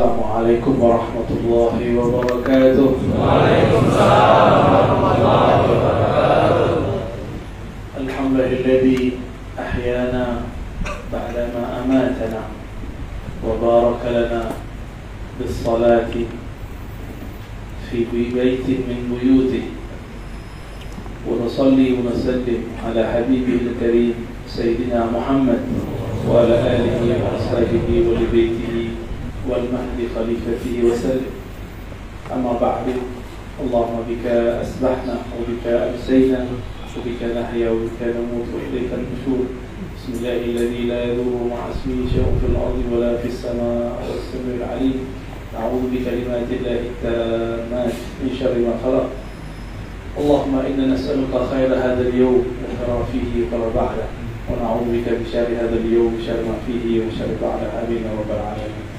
السلام عليكم ورحمة الله وبركاته. وعليكم السلام ورحمة الله وبركاته الحمد لله الذي أحيانا بعدما أماتنا وبارك لنا بالصلاة في بيت من بيوته. ونصلي ونسلم على حبيبه الكريم سيدنا محمد وعلى آله وأصحابه ولبيته والمهد خليفته وسلم. أما بعد اللهم بك أسبحنا وبك أمسينا وبك نحيا وبك نموت وإليك النشور بسم الله الذي لا يضر مع اسمه شيء في الأرض ولا في السماء والسميع العليم. نعوذ بكلمات الله التامات من شر ما خلق. اللهم إنا نسألك خير هذا اليوم وخير فيه وخير بعده. ونعوذ بك بشر هذا اليوم وشر ما فيه وشر بعده آمين يا رب العالمين.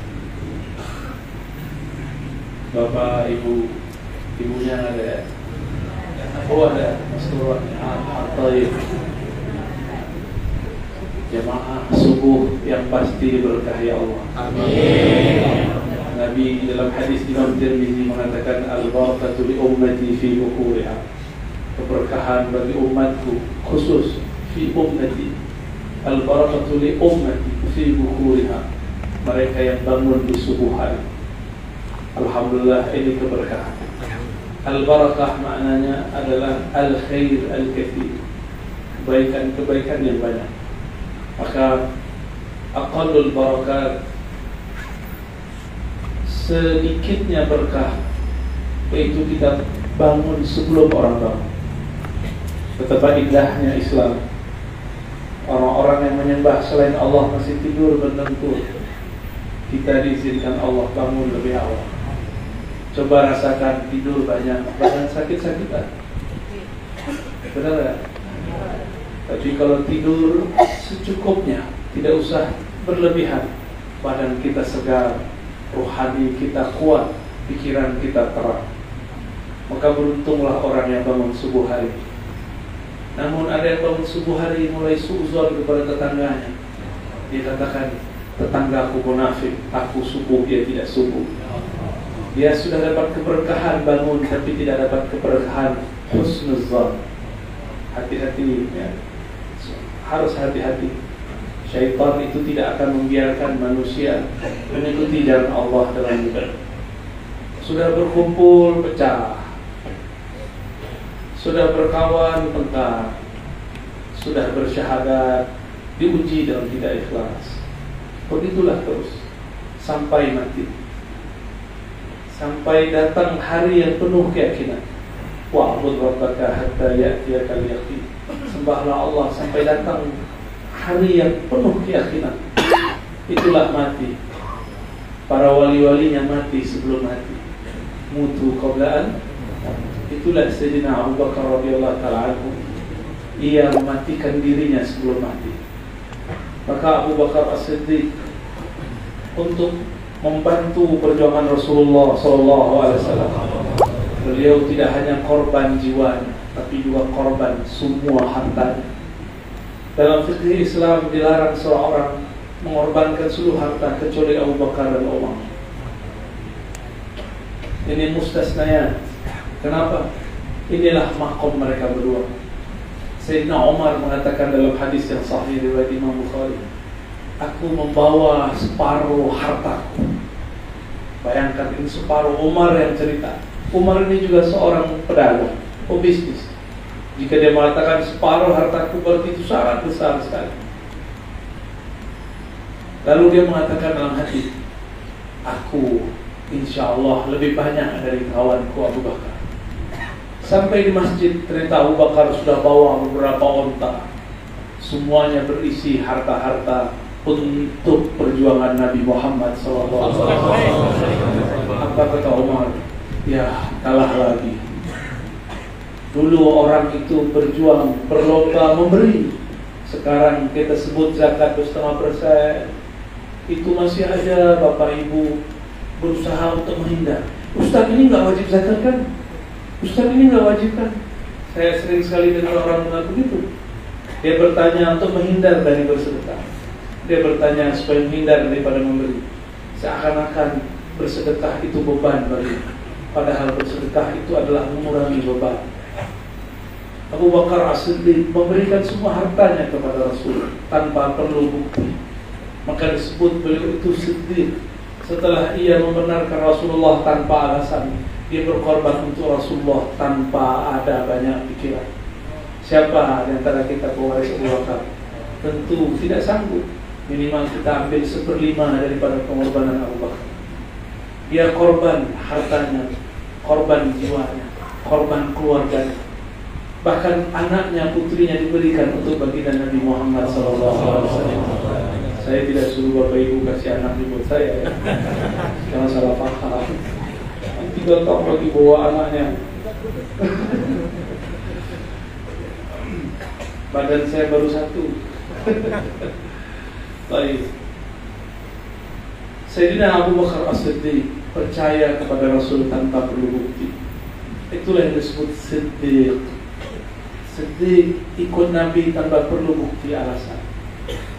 Bapak, Ibu, ibunya ada. Ya? Oh ada, Mas Turun, Al-Taib Jemaah subuh yang pasti berkah ya Allah. Amin. Nabi dalam hadis Imam Tirmizi mengatakan Al-Barakatu li ummati fi bukuriha Keberkahan bagi umatku khusus fi ummati. Al-Barakatu li ummati fi bukuriha Mereka yang bangun di subuh hari Alhamdulillah ini keberkahan. Al-Barakah maknanya adalah Al-Khair Al-Kathir. Kebaikan-kebaikan yang banyak. Maka Aqallul Barakat Sedikitnya berkah Yaitu kita bangun sebelum orang bangun. Betapa indahnya Islam Orang-orang yang menyembah selain Allah masih tidur bertentu Kita diizinkan Allah bangun lebih awal Coba rasakan tidur banyak, badan sakit-sakitan. Benar ya? Tapi kalau tidur secukupnya, tidak usah berlebihan. Badan kita segar, rohani kita kuat, pikiran kita terang. Maka beruntunglah orang yang bangun subuh hari. Namun ada yang bangun subuh hari mulai suzon kepada tetangganya. Dia katakan, tetanggaku munafik, aku subuh, dia tidak subuh. Dia sudah dapat keberkahan bangun tapi tidak dapat keberkahan husnuzan. Hati-hati ya. Harus hati-hati. Syaitan itu tidak akan membiarkan manusia mengikuti jalan Allah dalam hidup. Sudah berkumpul pecah. Sudah berkawan tengkar. Sudah bersyahadat diuji dalam tidak ikhlas. Begitulah terus sampai mati sampai datang hari yang penuh keyakinan. Wa'bud rabbaka hatta ya'tiyakal yaqin. Sembahlah Allah sampai datang hari yang penuh keyakinan. Itulah mati. Para wali-walinya mati sebelum mati. Mutu qablaan. Itulah Sayyidina Abu Bakar radhiyallahu taala anhu. Ia mematikan dirinya sebelum mati. Maka Abu Bakar As-Siddiq untuk membantu perjuangan Rasulullah Sallallahu Alaihi Wasallam. Beliau tidak hanya korban jiwa, tapi juga korban semua hartanya. Dalam fikih Islam dilarang seorang mengorbankan seluruh harta kecuali Abu Bakar dan Umar. Ini mustasnayat. Kenapa? Inilah makom mereka berdua. Sayyidina Umar mengatakan dalam hadis yang sahih riwayat Imam Bukhari, aku membawa separuh hartaku. Bayangkan ini separuh Umar yang cerita. Umar ini juga seorang pedagang, pebisnis. Jika dia mengatakan separuh hartaku berarti itu sangat besar sekali. Lalu dia mengatakan dalam hati, aku insya Allah lebih banyak dari kawanku Abu Bakar. Sampai di masjid ternyata Abu Bakar sudah bawa beberapa onta. Semuanya berisi harta-harta untuk perjuangan Nabi Muhammad SAW. Apa kata Umar? Ya kalah lagi. Dulu orang itu berjuang berlomba memberi. Sekarang kita sebut zakat setengah persen. Itu masih ada bapak ibu berusaha untuk menghindar. Ustaz ini nggak wajib zakat kan? Ustaz ini nggak wajib kan? Saya sering sekali dengar orang mengaku gitu. Dia bertanya untuk menghindar dari bersedekah. Dia bertanya supaya menghindar daripada memberi. Seakan-akan bersedekah itu beban bagi padahal bersedekah itu adalah mengurangi beban Abu Bakar As-Siddiq memberikan semua hartanya kepada Rasul tanpa perlu bukti. Maka disebut beliau itu Siddiq. Setelah ia membenarkan Rasulullah tanpa alasan, dia berkorban untuk Rasulullah tanpa ada banyak pikiran. Siapa di antara kita pewaris Abu Bakar? Tentu tidak sanggup. Minimal kita ambil seperlima daripada pengorbanan Abu Bakar. Dia korban hartanya, korban jiwanya, korban keluarganya bahkan anaknya putrinya diberikan untuk baginda Nabi Muhammad SAW. Saya tidak suruh bapak ibu kasih anak ibu saya ya. Jangan salah paham. Nanti gotong lagi bawa anaknya. Badan saya baru satu. Baik. Sayyidina Abu Bakar As-Siddiq percaya kepada Rasul tanpa perlu bukti. Itulah yang disebut Siddiq sedih ikut Nabi tanpa perlu bukti alasan.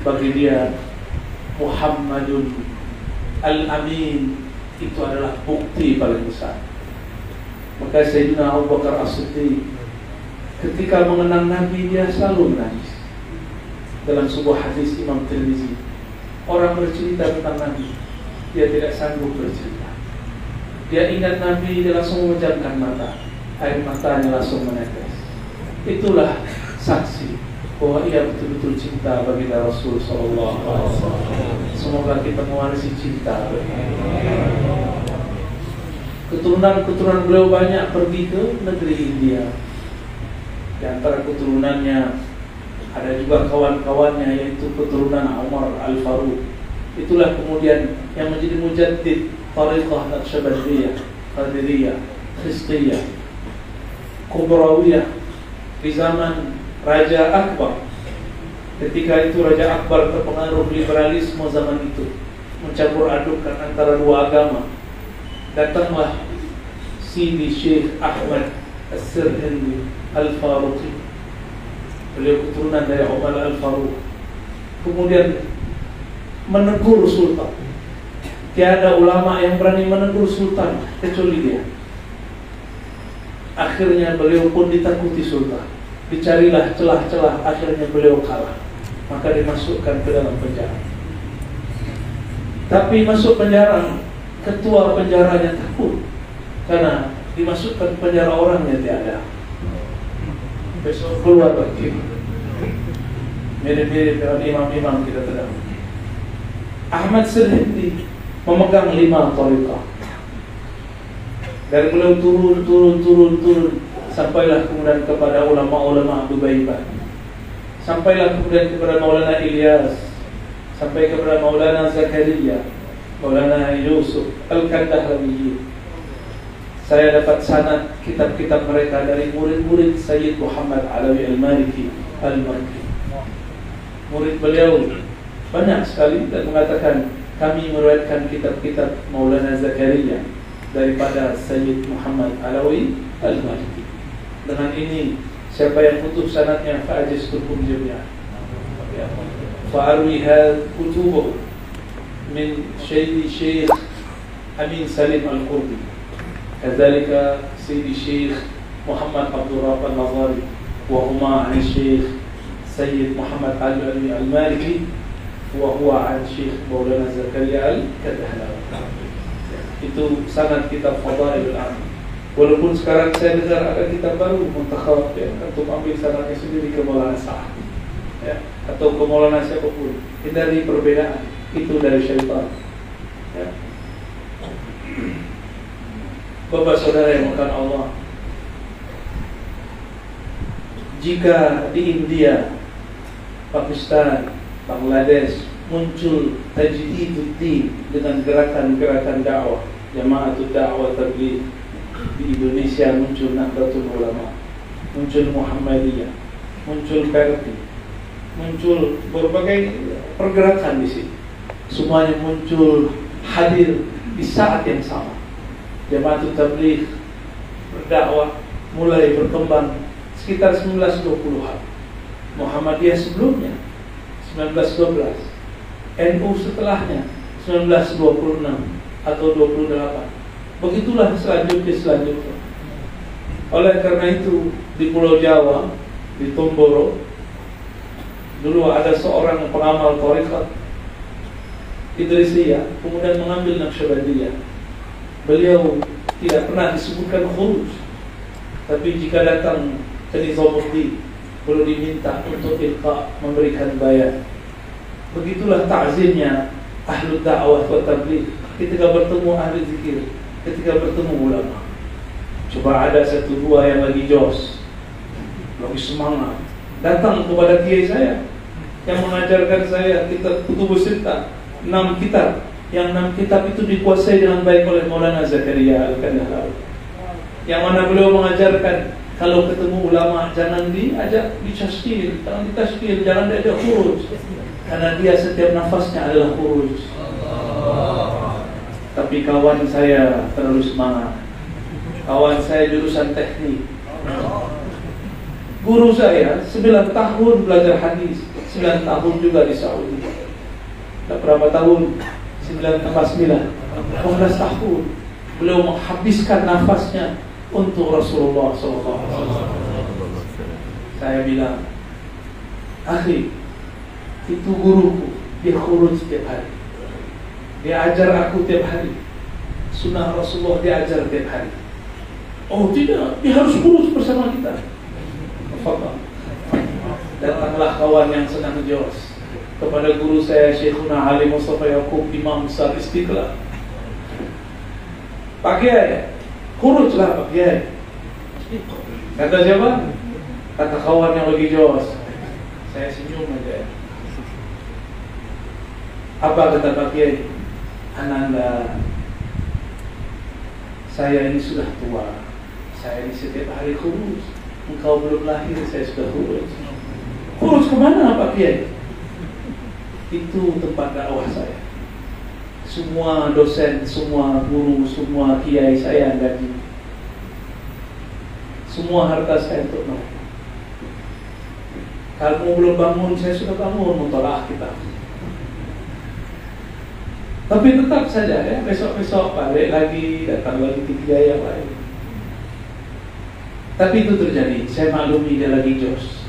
Bagi dia Muhammadun Al-Amin itu adalah bukti paling besar. Maka Sayyidina Abu Bakar As-Siddiq ketika mengenang Nabi dia selalu menangis. Dalam sebuah hadis Imam Tirmizi, orang bercerita tentang Nabi, dia tidak sanggup bercerita. Dia ingat Nabi, dia langsung memejamkan mata, air matanya langsung menetes itulah saksi bahwa ia betul-betul cinta bagi Rasul Sallallahu Alaihi Wasallam. Semoga kita mewarisi cinta. Keturunan-keturunan beliau banyak pergi ke negeri India. Di antara keturunannya ada juga kawan-kawannya yaitu keturunan Umar Al Faruq. Itulah kemudian yang menjadi mujaddid Tariqah Naqsyabandiyah, Qadiriyah, Khistiyah, Kubrawiyah, di zaman Raja Akbar. Ketika itu Raja Akbar terpengaruh liberalisme zaman itu mencampur adukkan antara dua agama. Datanglah Sidi Syekh Ahmad As-Sirhindi Al-Faruqi beliau keturunan dari Umar Al-Faruq kemudian menegur Sultan tiada ulama yang berani menegur Sultan kecuali dia Akhirnya beliau pun ditakuti sultan. Dicarilah celah-celah, akhirnya beliau kalah. Maka dimasukkan ke dalam penjara. Tapi masuk penjara, ketua penjaranya takut. Karena dimasukkan penjara orangnya tiada. Besok keluar lagi. Mirip-mirip dengan imam-imam kita sedang. Ahmad Sirhindi memegang lima tariqah dari beliau turun, turun, turun, turun Sampailah kemudian kepada ulama-ulama Abu Baibah Sampailah kemudian kepada Maulana Ilyas Sampai kepada Maulana Zakaria Maulana Yusuf Al-Kandahlawi Saya dapat sanad kitab-kitab mereka dari murid-murid Sayyid Muhammad Alawi Al-Maliki Al-Marki Murid beliau banyak sekali dan mengatakan kami meriwayatkan kitab-kitab Maulana Zakaria daripada Sayyid Muhammad Alawi Al-Maliki. Dengan ini siapa yang putus sanatnya fa'ajis turkum jami'ah. Fa'arwi kutubu min Syedi Syekh Amin Salim Al-Qurbi. Kadzalika Sayyidi Syekh Muhammad Abdul Rabb Al-Nazari wa huma an Syekh Sayyid Muhammad Al-Alwi Al-Maliki wa huwa an Syekh Maulana Zakaria Al-Kadahlawi. itu sangat kita fadailul amal. Walaupun sekarang saya dengar ada kitab baru muntakhab ya, untuk ambil sanatnya sendiri ke Maulana Sa'ad ya, atau ke Maulana siapa pun. Hindari perbedaan itu dari syaitan. Ya. Bapak saudara yang makan Allah. Jika di India Pakistan Bangladesh muncul tajdiduddin dengan gerakan-gerakan dakwah jamaatul dakwah tabligh di Indonesia muncul Nahdlatul Ulama muncul Muhammadiyah muncul PRT muncul berbagai pergerakan di sini. Semuanya muncul hadir di saat yang sama jamaatul tabligh berdakwah mulai berkembang sekitar 1920-an Muhammadiyah sebelumnya 1912 NU setelahnya 1926 atau 28. Begitulah selanjutnya selanjutnya. Oleh karena itu di Pulau Jawa, di Tomboro, dulu ada seorang pengamal tarekat Idrisiyah, kemudian mengambil Naqsyabandiyah. Beliau tidak pernah disebutkan khuruj, tapi jika datang ke Nizamuddin, perlu diminta untuk ilqa memberikan bayar. Begitulah takzimnya ahlu dakwah wa tabligh ketika bertemu ahli zikir, ketika bertemu ulama. Coba ada satu dua yang lagi jos, lagi semangat, datang kepada kiai saya yang mengajarkan saya kitab kutubus sittah, enam kitab yang enam kitab itu dikuasai dengan baik oleh Maulana Zakaria Al-Kandahar. Yang mana beliau mengajarkan kalau ketemu ulama jangan diajak dicastil, jangan ditaskil, jangan diajak khuruj. Karena dia setiap nafasnya adalah khuruj. Tapi kawan saya terlalu semangat. Kawan saya jurusan teknik. Guru saya 9 tahun belajar hadis, 9 tahun juga di Saudi. Tak berapa tahun? 9 tambah 9. 12 tahun. Beliau menghabiskan nafasnya untuk Rasulullah SAW. Saya bilang, akhi, itu guruku, dia khuruz setiap hari. Dia ajar aku tiap hari. Sunnah Rasulullah dia ajar tiap hari. Oh tidak, dia harus khuruz bersama kita. Datanglah kawan yang senang jos kepada guru saya Syekhuna Ali Mustafa Yaakob Imam Besar Istiqlal. Pak Kiai, Kuruslah Pak Kiai. Kata siapa? Kata kawan yang lagi jos. Saya senyum aja. Apa kata Pak Kiai? Ananda, saya ini sudah tua. Saya ini setiap hari kurus. Engkau belum lahir, saya sudah kurus. Kurus ke mana Pak Kiai? Itu tempat dakwah saya. Semua dosen, semua guru, semua kiai saya gaji. Semua harta saya untuk mereka. Kalau belum bangun, saya sudah bangun mentolak kita. Tapi tetap saja ya, besok-besok balik lagi, datang lagi tiga yang lain. Tapi itu terjadi, saya maklumi dia lagi jos.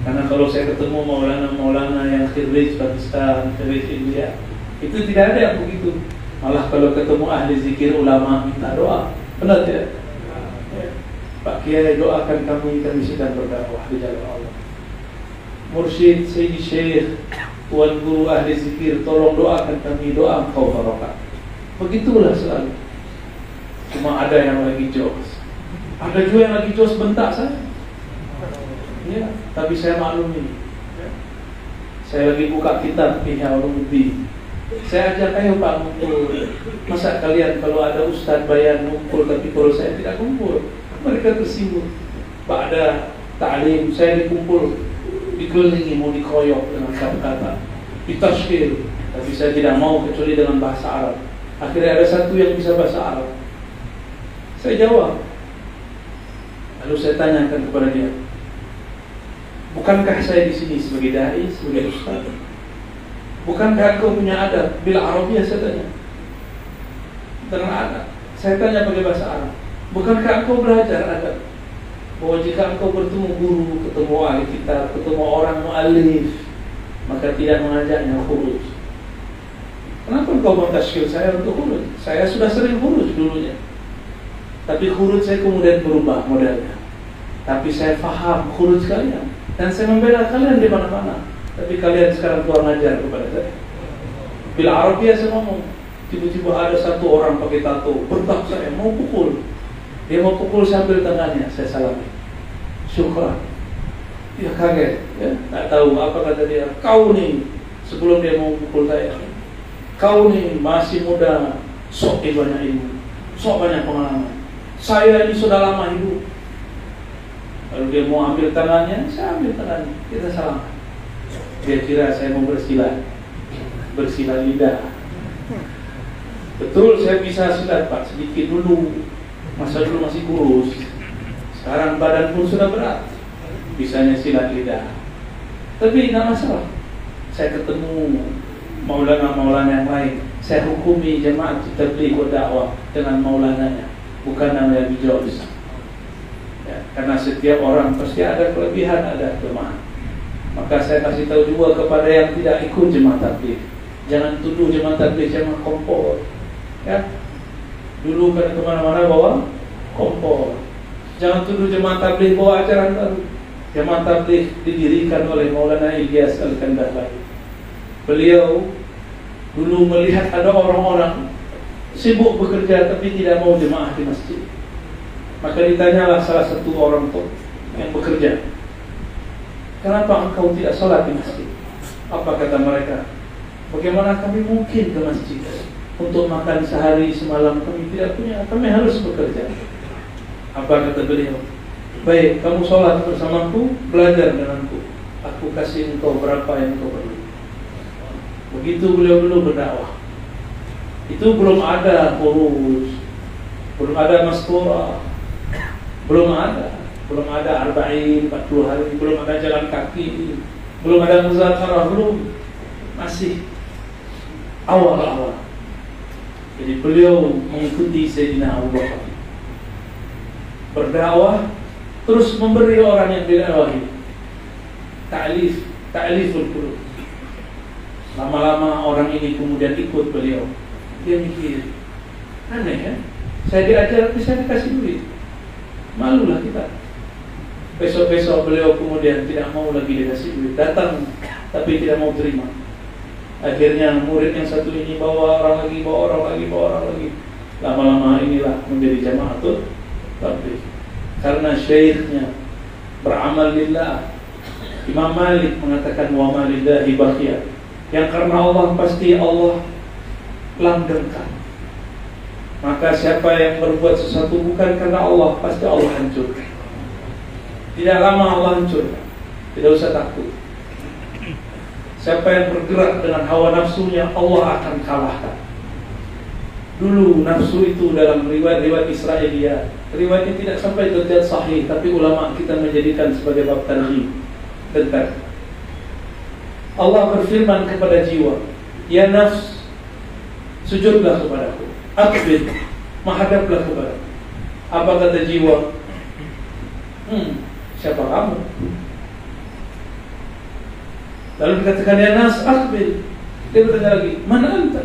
Karena kalau saya ketemu maulana-maulana yang khirij Pakistan, khirij India, itu tidak ada yang begitu. Malah kalau ketemu ahli zikir ulama minta doa, benar tidak? Ya. Pak Kiai doakan kami, kami sedang berdakwah di jalan Allah. Mursyid, Sayyidi Syekh, Tuan Guru ahli zikir, tolong doakan kami doa engkau barokah. Begitulah selalu. Cuma ada yang lagi jos. Ada juga yang lagi jos bentak saya. Ya, tapi saya maklumi. Saya lagi buka kitab Ihya Ulumuddin. Saya ajak ayo Pak ngumpul. Masa kalian kalau ada ustaz bayan ngumpul tapi kalau saya tidak kumpul, mereka tersinggung. Pak ada ta'lim, saya dikumpul dikelilingi mau dikoyok dengan kata-kata ditashkir tapi saya tidak mau kecuali dengan bahasa Arab akhirnya ada satu yang bisa bahasa Arab saya jawab lalu saya tanyakan kepada dia bukankah saya di sini sebagai dai sebagai ustaz bukankah kau punya adab bila Arabia saya tanya dengan adab saya tanya pakai bahasa Arab bukankah engkau belajar adab bahwa jika engkau bertemu guru, ketemu ahli kitab, ketemu orang mu'alif, maka tidak mengajaknya khuruj. Kenapa engkau mentasyir saya untuk khuruj? Saya sudah sering khuruj dulunya. Tapi khuruj saya kemudian berubah modelnya. Tapi saya faham khuruj kalian. Dan saya membela kalian di mana-mana. Tapi kalian sekarang kurang ajar kepada saya. Bila Arabia saya ngomong, tiba-tiba ada satu orang pakai tato, bentak saya, mau pukul. Dia mau pukul sambil tangannya, saya salami. Syukran. Dia kaget, ya, nggak tahu apa kata dia. Kau nih, sebelum dia mau pukul saya, kau nih masih muda, sok banyak ilmu, sok banyak pengalaman. Saya ini sudah lama hidup. Lalu dia mau ambil tangannya, saya ambil tangannya, kita salam. Dia kira saya mau bersilat, bersilat lidah. Betul saya bisa silat pak, sedikit dulu. Masa dulu masih kurus. Sekarang badan pun sudah berat. Bisanya silat lidah. Tapi tidak masalah. Saya ketemu Maulana-maulana yang lain. Saya hukumi jemaah tabligh wa dakwah dengan maulananya, bukan namanya bijos. Ya, karena setiap orang pasti ada kelebihan, ada kelemahan. Maka saya kasih tahu juga kepada yang tidak ikut jemaah tabligh. Jangan tuduh jemaah tabligh jemaah kompor. Ya. Dulu kan kemana-mana bawa kompor. Jangan tuduh jemaah tabligh bawa ajaran baru. Jemaah tabligh didirikan oleh Maulana Ilyas Al-Kandahlawi. Beliau dulu melihat ada orang-orang sibuk bekerja tapi tidak mau jemaah di masjid. Maka ditanyalah salah satu orang tua yang bekerja, kenapa engkau tidak sholat di masjid? Apa kata mereka? Bagaimana kami mungkin ke masjid untuk makan sehari semalam kami tidak punya, kami harus bekerja. Apa kata beliau? Baik, kamu sholat bersamaku, belajar denganku. Aku kasih engkau berapa yang kau perlu. Begitu beliau dulu berdakwah. Itu belum ada kurus, belum ada mastura, belum ada, belum ada arba'in 40 hari, belum ada jalan kaki, belum ada muzakarah, belum masih awal-awal. Jadi beliau mengikuti Sayyidina Bakar berdakwah terus memberi orang yang didakwahi ta'lif ta'liful qulub Lama-lama orang ini kemudian ikut beliau. Dia mikir, aneh ya. Saya diajar, saya dikasih duit. Malulah kita. Besok-besok beliau kemudian tidak mau lagi dikasih duit. Datang, tapi tidak mau terima. Akhirnya murid yang satu ini bawa orang lagi, bawa orang lagi, bawa orang lagi. Lama-lama inilah menjadi jamaah tuh tapi karena syekhnya beramal lillah. Imam Malik mengatakan wa malillahi bakhiyah yang karena Allah pasti Allah langgengkan. Maka siapa yang berbuat sesuatu bukan karena Allah pasti Allah hancurkan. Tidak lama Allah hancurkan. Tidak usah takut. Siapa yang bergerak dengan hawa nafsunya Allah akan kalahkan. Dulu nafsu itu dalam riwayat-riwayat Israelia, riwayatnya tidak sampai terjadi sahih, tapi ulama kita menjadikan sebagai bab tarhib dan tarhib. Allah berfirman kepada jiwa, "Ya nafs, sujudlah kepadaku. Akbil, menghadaplah kepadaku." Apa kata jiwa? Hmm, siapa kamu? Lalu dikatakan ya nas akbil. Dia bertanya lagi, mana anta?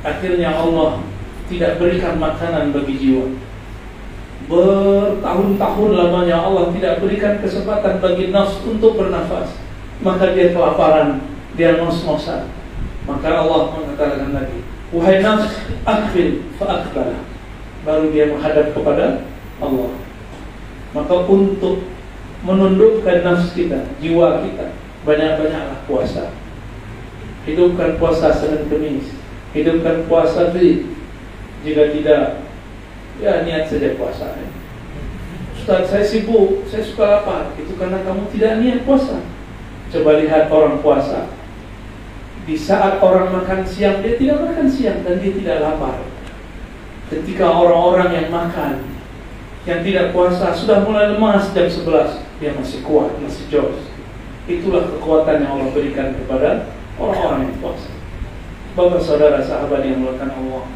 Akhirnya Allah tidak berikan makanan bagi jiwa. Bertahun-tahun lamanya Allah tidak berikan kesempatan bagi nafs untuk bernafas maka dia kelaparan, dia ngos-ngosan. Maka Allah mengatakan lagi, wahai nafs, akfil fa'akbala. Baru dia menghadap kepada Allah. Maka untuk menundukkan nafs kita, jiwa kita, banyak-banyaklah puasa. Hidupkan puasa Senin Kemis, hidupkan puasa di jika tidak, ya niat saja puasa. Ya. Ustaz, saya sibuk, saya suka lapar. Itu karena kamu tidak niat puasa. Coba lihat orang puasa. Di saat orang makan siang, dia tidak makan siang dan dia tidak lapar. Ketika orang-orang yang makan, yang tidak puasa, sudah mulai lemas jam 11, dia masih kuat, masih jos. Itulah kekuatan yang Allah berikan kepada orang-orang yang puasa. Bapak saudara sahabat yang melakukan Allah.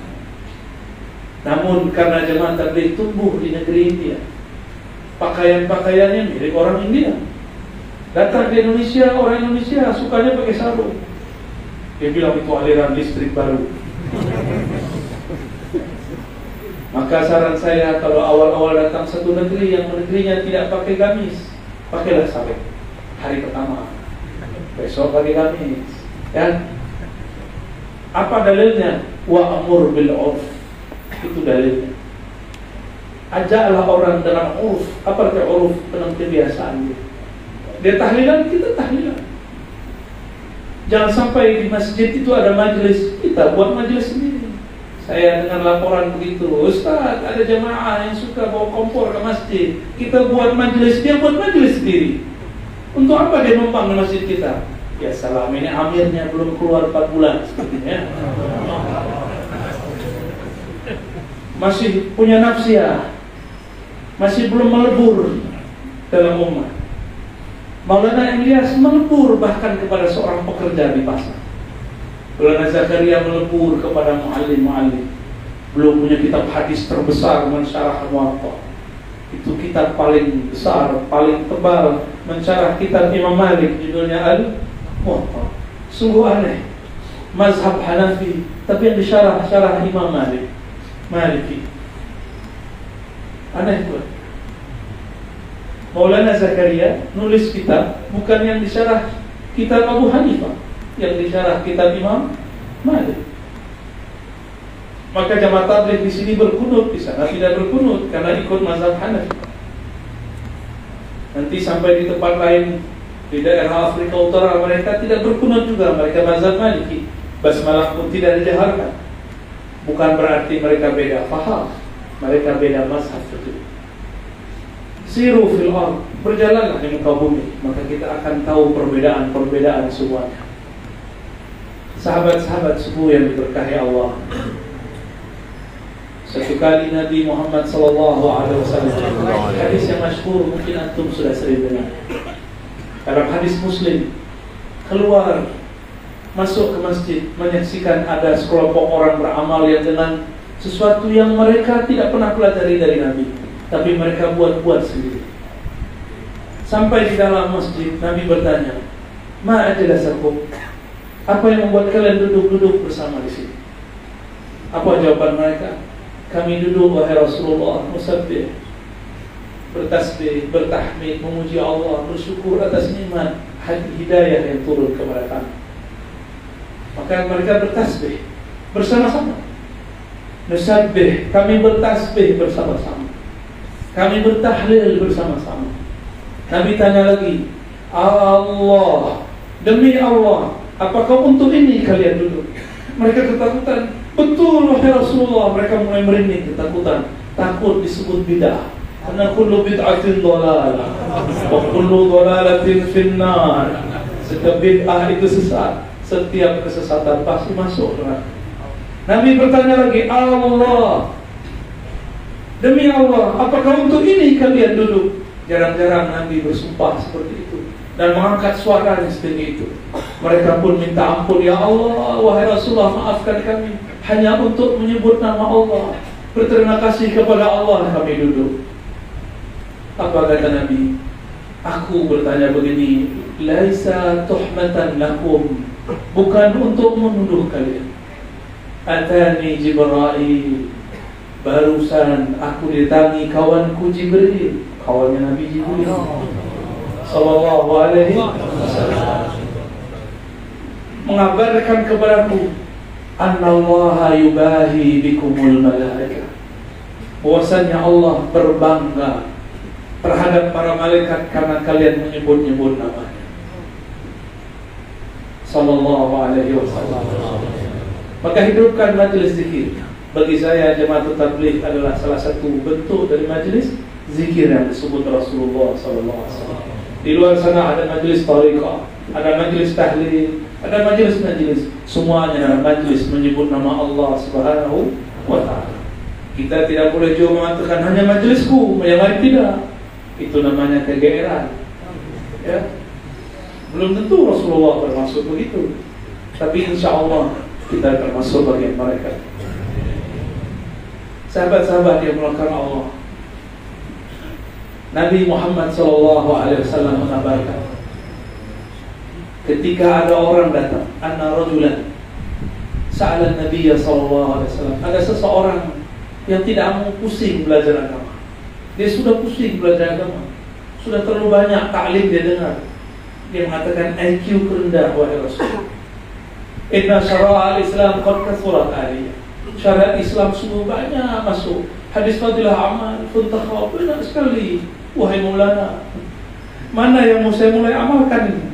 Namun karena jemaah tabligh tumbuh di negeri India, pakaian-pakaiannya mirip orang India. Datang ke Indonesia, orang Indonesia sukanya pakai sarung. Dia bilang itu aliran listrik baru. Maka saran saya kalau awal-awal datang satu negeri yang negerinya tidak pakai gamis, pakailah sarung. Hari pertama, besok pakai gamis. Ya, apa dalilnya? Wa amur bil urf. Itu dalilnya. Ajaklah orang dengan urf. Apa arti? Dengan kebiasaan dia. Dia tahlilan, kita tahlilan. Jangan sampai di masjid itu ada majelis, kita buat majelis sendiri. Saya dengan laporan begitu, Ustaz, ada jemaah yang suka bawa kompor ke masjid. Kita buat majelis, dia buat majelis sendiri. Untuk apa dia numpang di masjid kita? Ya salam, ini amirnya belum keluar 4 bulan sepertinya. Masih punya nafsiah, masih belum melebur dalam umat. Maulana Ilyas melebur bahkan kepada seorang pekerja di pasar. Maulana Zakaria melebur kepada muallim-muallim. Belum punya kitab hadis terbesar mensyarah Muwatta. Itu kitab paling besar, paling tebal mensyarah kitab Imam Malik judulnya Al-Muwatta. Sungguh aneh. Mazhab Hanafi, tapi yang disyarah syarah Imam Malik. Maliki. Aneh buat. Maulana Zakaria nulis kitab bukan yang disyarah kitab Abu Hanifah, yang disyarah kitab Imam Malik. Maka jamaah tabligh di sini berkunut, di sana tidak berkunut karena ikut mazhab Hanafi. Nanti sampai di tempat lain di daerah Afrika Utara mereka tidak berkunut juga, mereka mazhab Maliki. Basmalah pun tidak dijaharkan. Bukan berarti mereka beda faham, mereka beda mazhab itu. Siru fil ard, berjalanlah di muka bumi, maka kita akan tahu perbedaan-perbedaan semuanya. Sahabat-sahabat subuh yang diberkahi Allah. Satu kali Nabi Muhammad sallallahu alaihi wasallam hadis yang masyhur mungkin antum sudah sering dengar. Dalam hadis Muslim keluar masuk ke masjid menyaksikan ada sekelompok orang beramal yang dengan sesuatu yang mereka tidak pernah pelajari dari Nabi tapi mereka buat-buat sendiri. Sampai di dalam masjid, Nabi bertanya, Ma ajlasakum? Apa yang membuat kalian duduk-duduk bersama di sini? Apa jawaban mereka? Kami duduk wahai Rasulullah musabbih bertasbih, bertahmid, memuji Allah, bersyukur atas nikmat hidayah yang turun kepada kami. Maka mereka bertasbih bersama-sama. Nusabbih, kami bertasbih bersama-sama. Kami bertahlil bersama-sama. Nabi tanya lagi, Allah, demi Allah, apakah untuk ini kalian duduk? Mereka ketakutan. Betul wahai Rasulullah, mereka mulai merinding ketakutan. Takut disebut bid'ah. Karena kullu bid'atin dhalalah wa kullu dhalalatin finnar. Setiap bid'ah itu sesat. Setiap kesesatan pasti masuk. Nabi bertanya lagi, Allah, Demi Allah, apakah untuk ini kalian duduk? Jarang-jarang Nabi bersumpah seperti itu dan mengangkat suaranya setinggi itu. Mereka pun minta ampun, ya Allah, wahai Rasulullah, maafkan kami hanya untuk menyebut nama Allah. Berterima kasih kepada Allah kami duduk. Apa kata Nabi? Aku bertanya begini, laisa tuhmatan lakum, bukan untuk menuduh kalian. Atani Jibril Barusan aku ditangi kawanku Jibril. Kawannya Nabi Jibril. Sallallahu alaihi wasallam. Mengabarkan kepadaku Annallaha yubahi bikumul malaika. Bahwasanya Allah berbangga Terhadap para malaikat Karena kalian menyebut-nyebut namanya. Sallallahu alaihi wasallam. Maka hidupkan majlis zikir bagi saya jemaat tabligh adalah salah satu bentuk dari majlis zikir yang disebut Rasulullah SAW. Di luar sana ada majlis tariqah, ada majlis tahlil, ada majlis-majlis. Semuanya majlis menyebut nama Allah Subhanahu wa taala. Kita tidak boleh juga mengatakan hanya majlisku, yang lain tidak. Itu namanya kegeeran. Ya. Belum tentu Rasulullah bermaksud begitu. Tapi insya Allah kita termasuk bagian mereka sahabat-sahabat yang melakukan Allah. Nabi Muhammad SAW mengabarkan ketika ada orang datang, anna rajulan sa'ala Nabi SAW ada seseorang yang tidak mau pusing belajar agama. Dia sudah pusing belajar agama. Sudah terlalu banyak taklim dia dengar. Dia mengatakan IQ rendah wahai Rasul. Inna syara'a al-Islam qad kathurat aliyah syariat Islam sungguh banyak masuk. Hadis fadilah amal, funtakhab, banyak sekali. Wahai Maulana, mana yang mau saya mulai amalkan?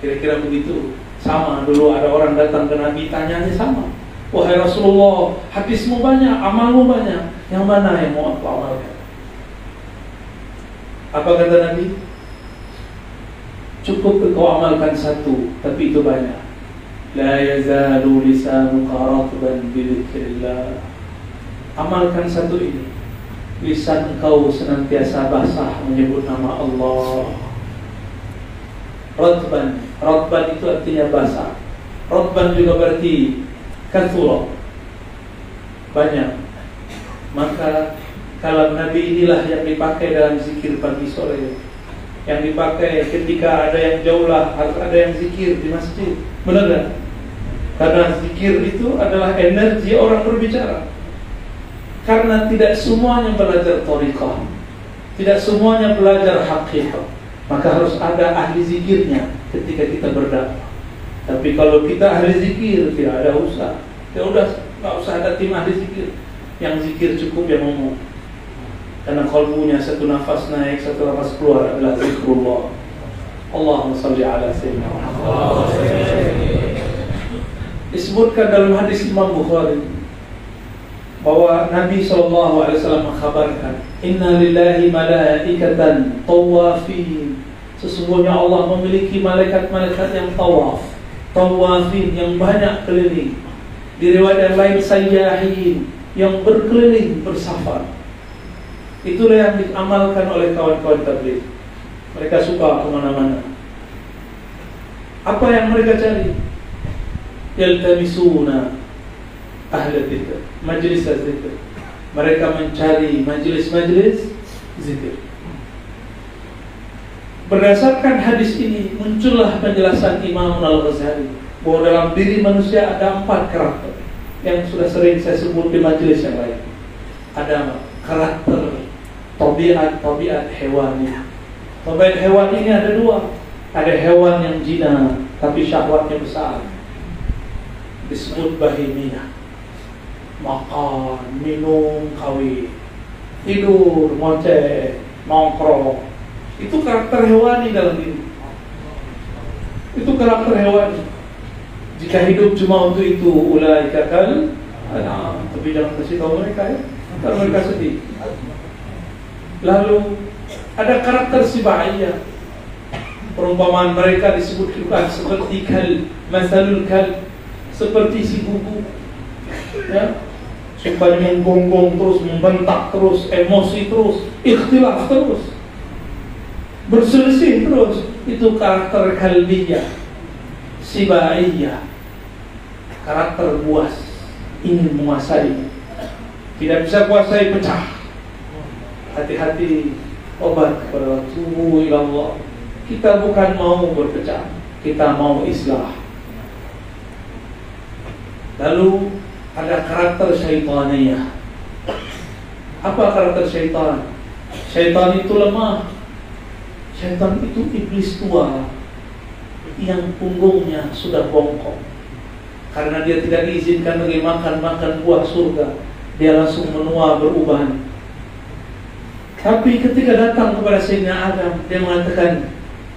Kira-kira begitu. Sama dulu ada orang datang ke Nabi tanyanya sama. Wahai Rasulullah, hadismu banyak, amalmu banyak. Yang mana yang mau aku amalkan? Apa kata Nabi? Cukup kau amalkan satu, tapi itu banyak. La yazalu lisanuka ratban bidzikrillah Amalkan satu ini Lisan engkau senantiasa basah menyebut nama Allah Ratban Ratban itu artinya basah Rabban juga berarti kathura. Banyak. Maka kalam Nabi inilah yang dipakai dalam zikir pagi sore. Yang dipakai ketika ada yang jauh lah, harus ada yang zikir di masjid. Benar tak? Karena zikir itu adalah energi orang berbicara. Karena tidak semuanya belajar torikoh, tidak semuanya belajar hakikat, maka harus ada ahli zikirnya ketika kita berdakwah. Tapi kalau kita ahli zikir tidak ada usah, ya udah nggak usah ada tim ahli zikir. Yang zikir cukup yang ngomong. Karena kalbunya satu nafas naik, satu nafas keluar adalah zikrullah. Allahumma salli ala sayyidina Disebutkan dalam hadis Imam Bukhari bahwa Nabi SAW mengkhabarkan Inna lillahi malaikatan tawafin. Sesungguhnya Allah memiliki malaikat-malaikat yang tawaf Tawafin yang banyak keliling. Di riwayat yang lain sayyahin Yang berkeliling bersafar. Itulah yang diamalkan oleh kawan-kawan tabligh. Mereka suka ke mana-mana. Apa yang mereka cari? Yaltamisuna ahli zikr, majlis zikr. Mereka mencari majlis-majlis zikir. Berdasarkan hadis ini muncullah penjelasan Imam Al-Ghazali bahwa dalam diri manusia ada empat karakter yang sudah sering saya sebut di majelis yang lain. Ada karakter tabiat-tabiat hewani. Tabiat hewan ini ada dua. Ada hewan yang jina tapi syahwatnya besar. Disebut bahimiyah makan, minum, kawin, tidur, ngoceh, nongkrong. Itu karakter hewani dalam diri. Itu karakter hewani. Jika hidup cuma untuk itu, ulai kakal, nah, tapi jangan kasih tahu mereka ya, ntar mereka sedih. Lalu ada karakter sibaiyah. Perumpamaan mereka disebutkan seperti kal, masalul kal, seperti si buku. Ya, supaya menggonggong terus, membentak terus, emosi terus, ikhtilaf terus, berselisih terus. Itu karakter kalbiyah, sibaiyah, karakter buas, ingin menguasai, tidak bisa kuasai pecah. Hati-hati obat kepada tubuh Allah. Kita bukan mau berpecah, kita mau islah. Lalu ada karakter syaitaniyah. Apa karakter syaitan? Syaitan itu lemah. Syaitan itu iblis tua yang punggungnya sudah bongkok. Karena dia tidak diizinkan lagi makan-makan buah surga, dia langsung menua berubahan. Tapi ketika datang kepada Sayyidina Adam, dia mengatakan,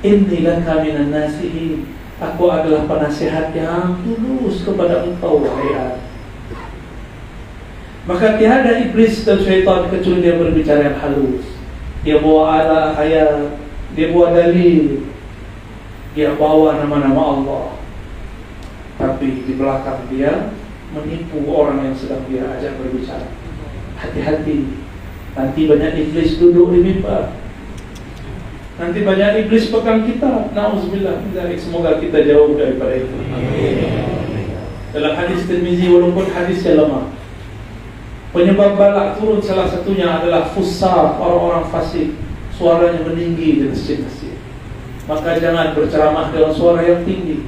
Inilah kami nasihin. Aku adalah penasehat yang tulus kepada engkau, wahai. Maka tiada iblis dan syaitan kecuali dia berbicara yang halus. Dia bawa ala ayat, dia bawa dalil, dia bawa nama-nama Allah. Tapi di belakang dia menipu orang yang sedang dia ajak berbicara. Hati-hati. Nanti banyak iblis duduk di mimbar. Nanti banyak iblis pegang kita. Nauzubillah. Semoga kita jauh daripada itu. Dalam hadis Tirmizi walaupun hadisnya lemah, Penyebab balak turun salah satunya adalah fusar, orang-orang fasik. Suaranya meninggi di masjid-masjid. Maka jangan berceramah dengan suara yang tinggi.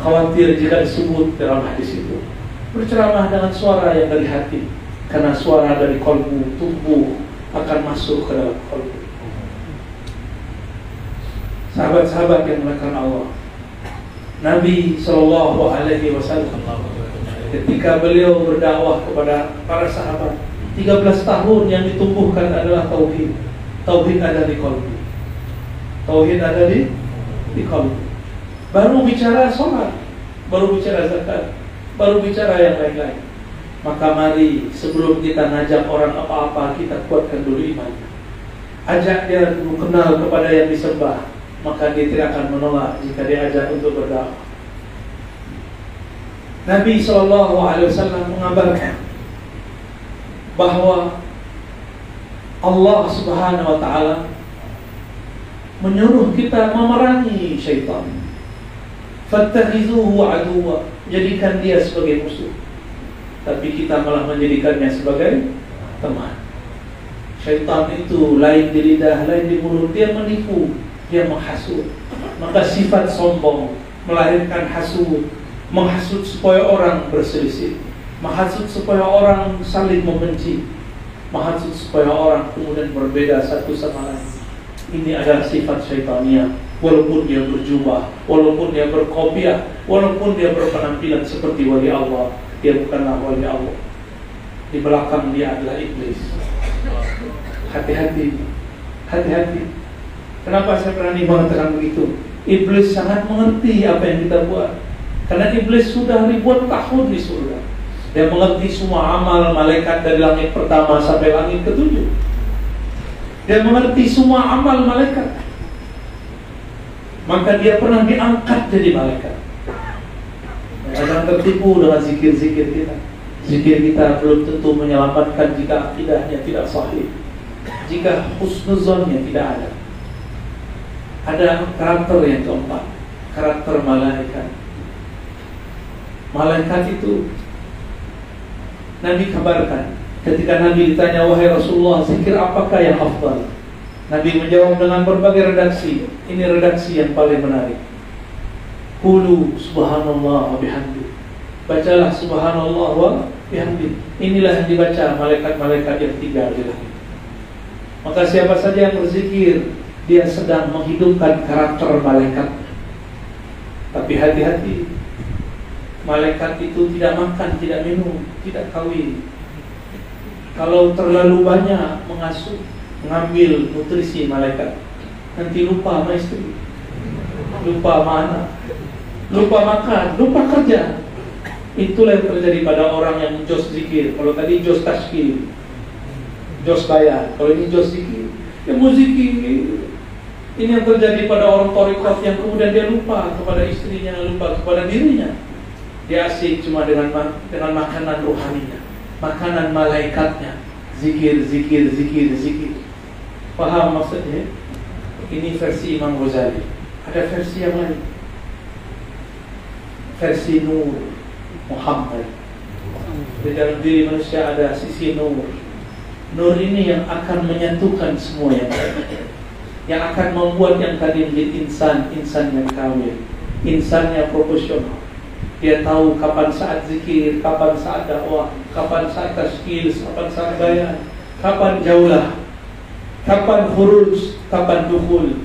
Khawatir jika disebut dalam hadis itu. Berceramah dengan suara yang dari hati. Karena suara dari kolbu, tubuh akan masuk ke dalam kolbu. Sahabat-sahabat yang melakukan Allah. Nabi Shallallahu Alaihi Wasallam ketika beliau berdakwah kepada para sahabat 13 tahun yang ditumbuhkan adalah tauhid. Tauhid ada di kalbu tauhid ada di di kalbu baru bicara sholat baru bicara zakat baru bicara yang lain-lain. Maka mari sebelum kita ngajak orang apa-apa kita kuatkan dulu iman. Ajak dia kenal kepada yang disembah maka dia tidak akan menolak jika diajak untuk berdakwah Nabi Shallallahu Alaihi Wasallam mengabarkan bahwa Allah Subhanahu Wa Taala menyuruh kita memerangi syaitan. Fattakhizuhu aduwa. Jadikan dia sebagai musuh. Tapi kita malah menjadikannya sebagai teman. Syaitan itu lain di lidah, lain di mulut. Dia menipu, dia menghasut. Maka sifat sombong melahirkan hasud, menghasut supaya orang berselisih, menghasut supaya orang saling membenci, menghasut supaya orang kemudian berbeda satu sama lain. Ini adalah sifat syaitania. Walaupun dia berjubah, walaupun dia berkopiah, walaupun dia berpenampilan seperti wali Allah, dia bukanlah wali Allah. Di belakang dia adalah iblis. Hati-hati, hati-hati. Kenapa saya berani mengatakan begitu? Iblis sangat mengerti apa yang kita buat. Karena iblis sudah ribuan tahun di surga. Dia mengerti semua amal malaikat dari langit pertama sampai langit ketujuh. Dia mengerti semua amal malaikat. Maka dia pernah diangkat jadi malaikat. Jangan tertipu dengan zikir-zikir kita. Zikir kita belum tentu menyelamatkan jika akidahnya tidak sahih. Jika husnuzonnya tidak ada. Ada karakter yang keempat, karakter malaikat. Malaikat itu Nabi kabarkan ketika Nabi ditanya wahai Rasulullah zikir apakah yang afdal? Nabi menjawab dengan berbagai redaksi. Ini redaksi yang paling menarik. Kulu subhanallah wa bihamdi. Bacalah subhanallah wa bihamdi. Inilah yang dibaca malaikat-malaikat yang tinggal di langit. Maka siapa saja yang berzikir dia sedang menghidupkan karakter malaikat. Tapi hati-hati, malaikat itu tidak makan, tidak minum, tidak kawin. Kalau terlalu banyak mengasuh, mengambil nutrisi malaikat, nanti lupa sama istri, lupa sama anak, lupa makan, lupa kerja. Itulah yang terjadi pada orang yang jos zikir. Kalau tadi jos tashkil, jos bayar. Kalau ini jos zikir, ya muziki ini yang terjadi pada orang torikot yang kemudian dia lupa kepada istrinya, lupa kepada dirinya. Dia asik cuma dengan dengan makanan rohaninya, makanan malaikatnya, zikir, zikir, zikir, zikir. Paham maksudnya? Ini versi Imam Ghazali. Ada versi yang lain. Versi Nur Muhammad. Di dalam diri manusia ada sisi Nur. Nur ini yang akan menyatukan semua yang yang akan membuat yang tadi menjadi insan, insan yang kawin, insan yang proporsional. Dia tahu kapan saat zikir, kapan saat dakwah, kapan saat tashkil, kapan saat bayan, kapan jaulah, kapan huruf, kapan dukul.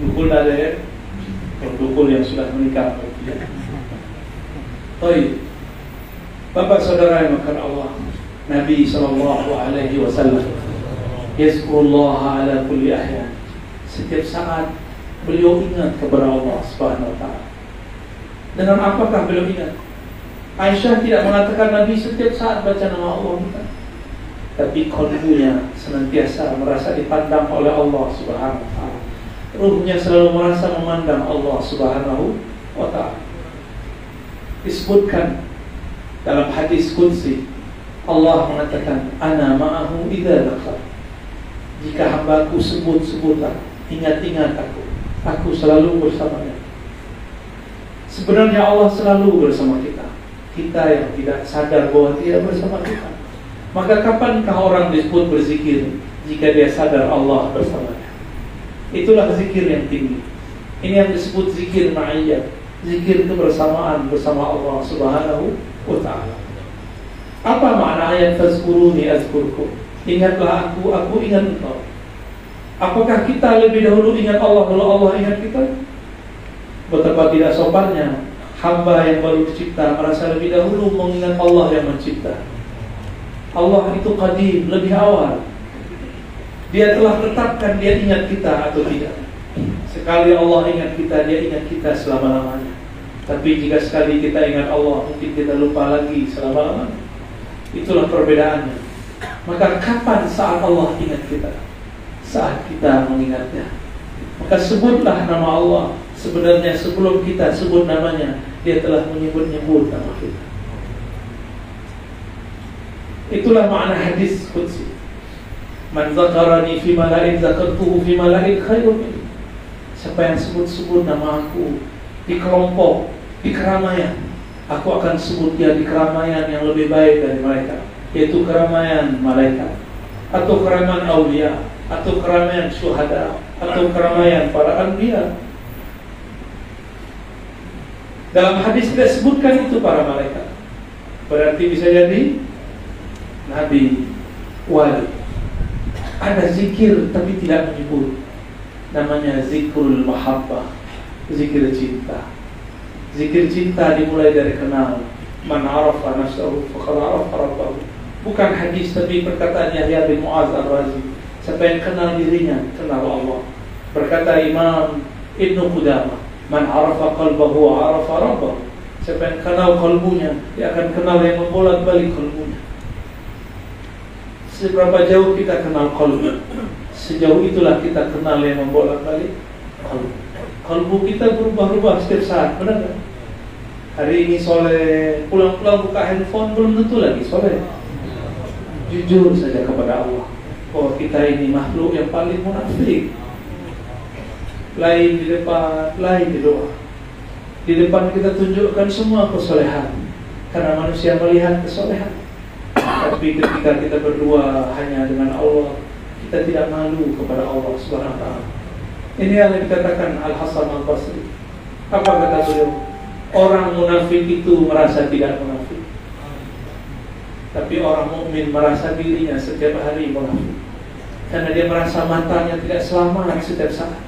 Dukul ada ya? Dukul yang sudah menikah. Baik. Bapak saudara yang makan Allah, Nabi sallallahu alaihi wasallam Yazkurullah ala kulli ahyan setiap saat beliau ingat kepada Allah Subhanahu wa. Dengan apakah beliau ingat? Aisyah tidak mengatakan Nabi setiap saat baca nama Allah bukan. Tapi kalbunya senantiasa merasa dipandang oleh Allah Subhanahu wa. Ruhnya selalu merasa memandang Allah Subhanahu wa taala. Disebutkan dalam hadis qudsi Allah mengatakan ana ma'ahu idza dzakar. Jika hambaku sebut-sebutlah Ingat-ingat aku. Aku selalu bersamanya Sebenarnya Allah selalu bersama kita. Kita yang tidak sadar bahwa dia bersama kita. Maka kapankah orang disebut berzikir Jika dia sadar Allah bersamanya Itulah zikir yang tinggi. Ini yang disebut zikir ma'iyah. Zikir kebersamaan bersama Allah subhanahu wa ta'ala. Apa makna ayat Fazkuruni azkurkum? Ingatlah aku, aku ingat engkau Apakah kita lebih dahulu ingat Allah kalau Allah ingat kita? Betapa tidak sopannya hamba yang baru dicipta merasa lebih dahulu mengingat Allah yang mencipta. Allah itu qadim, lebih awal. Dia telah tetapkan dia ingat kita atau tidak. Sekali Allah ingat kita, dia ingat kita selama-lamanya. Tapi jika sekali kita ingat Allah, mungkin kita lupa lagi selama-lamanya. Itulah perbedaannya. Maka kapan saat Allah ingat kita? Saat kita mengingatnya. Maka sebutlah nama Allah. Sebenarnya sebelum kita sebut namanya, dia telah menyebut-nyebut nama kita. Itulah makna hadis Qudsi. Man zakarani fi mala'in zakartuhu fi mala'in khairun Siapa yang sebut-sebut nama aku di kelompok, di keramaian. Aku akan sebut dia di keramaian yang lebih baik dari mereka, yaitu keramaian malaikat, atau keramaian aulia, atau keramaian syuhada, atau keramaian para anbiya. Dalam hadis tidak sebutkan itu para malaikat. Berarti bisa jadi nabi, wali. Ada zikir tapi tidak menyebut. Namanya zikrul mahabbah, zikir cinta. Zikir cinta dimulai dari kenal. Man arafa nafsahu faqad arafa rabbahu. Bukan hadis tapi perkataan Yahya bin Muaz al-Razi. Siapa yang kenal dirinya, kenal Allah. Berkata Imam Ibnu Qudamah, Man arafa qalbahu arafa rabbahu. Siapa yang kenal kalbunya, dia akan kenal yang membolak balik kalbunya. Seberapa jauh kita kenal kalbu, sejauh itulah kita kenal yang membolak balik kalbu. Kalbu kita berubah-ubah setiap saat, benar nggak? Hari ini soleh, pulang-pulang buka handphone belum tentu lagi soleh. Jujur saja kepada Allah bahwa kita ini makhluk yang paling munafik. Lain di depan, lain di luar. Di depan kita tunjukkan semua kesolehan Karena manusia melihat kesolehan Tapi ketika kita berdua hanya dengan Allah Kita tidak malu kepada Allah Subhanahu Taala. Ini yang dikatakan Al-Hasan Al-Basri Apa kata beliau? Orang munafik itu merasa tidak munafik Tapi orang mukmin merasa dirinya setiap hari munafik Karena dia merasa matanya tidak selamat setiap saat.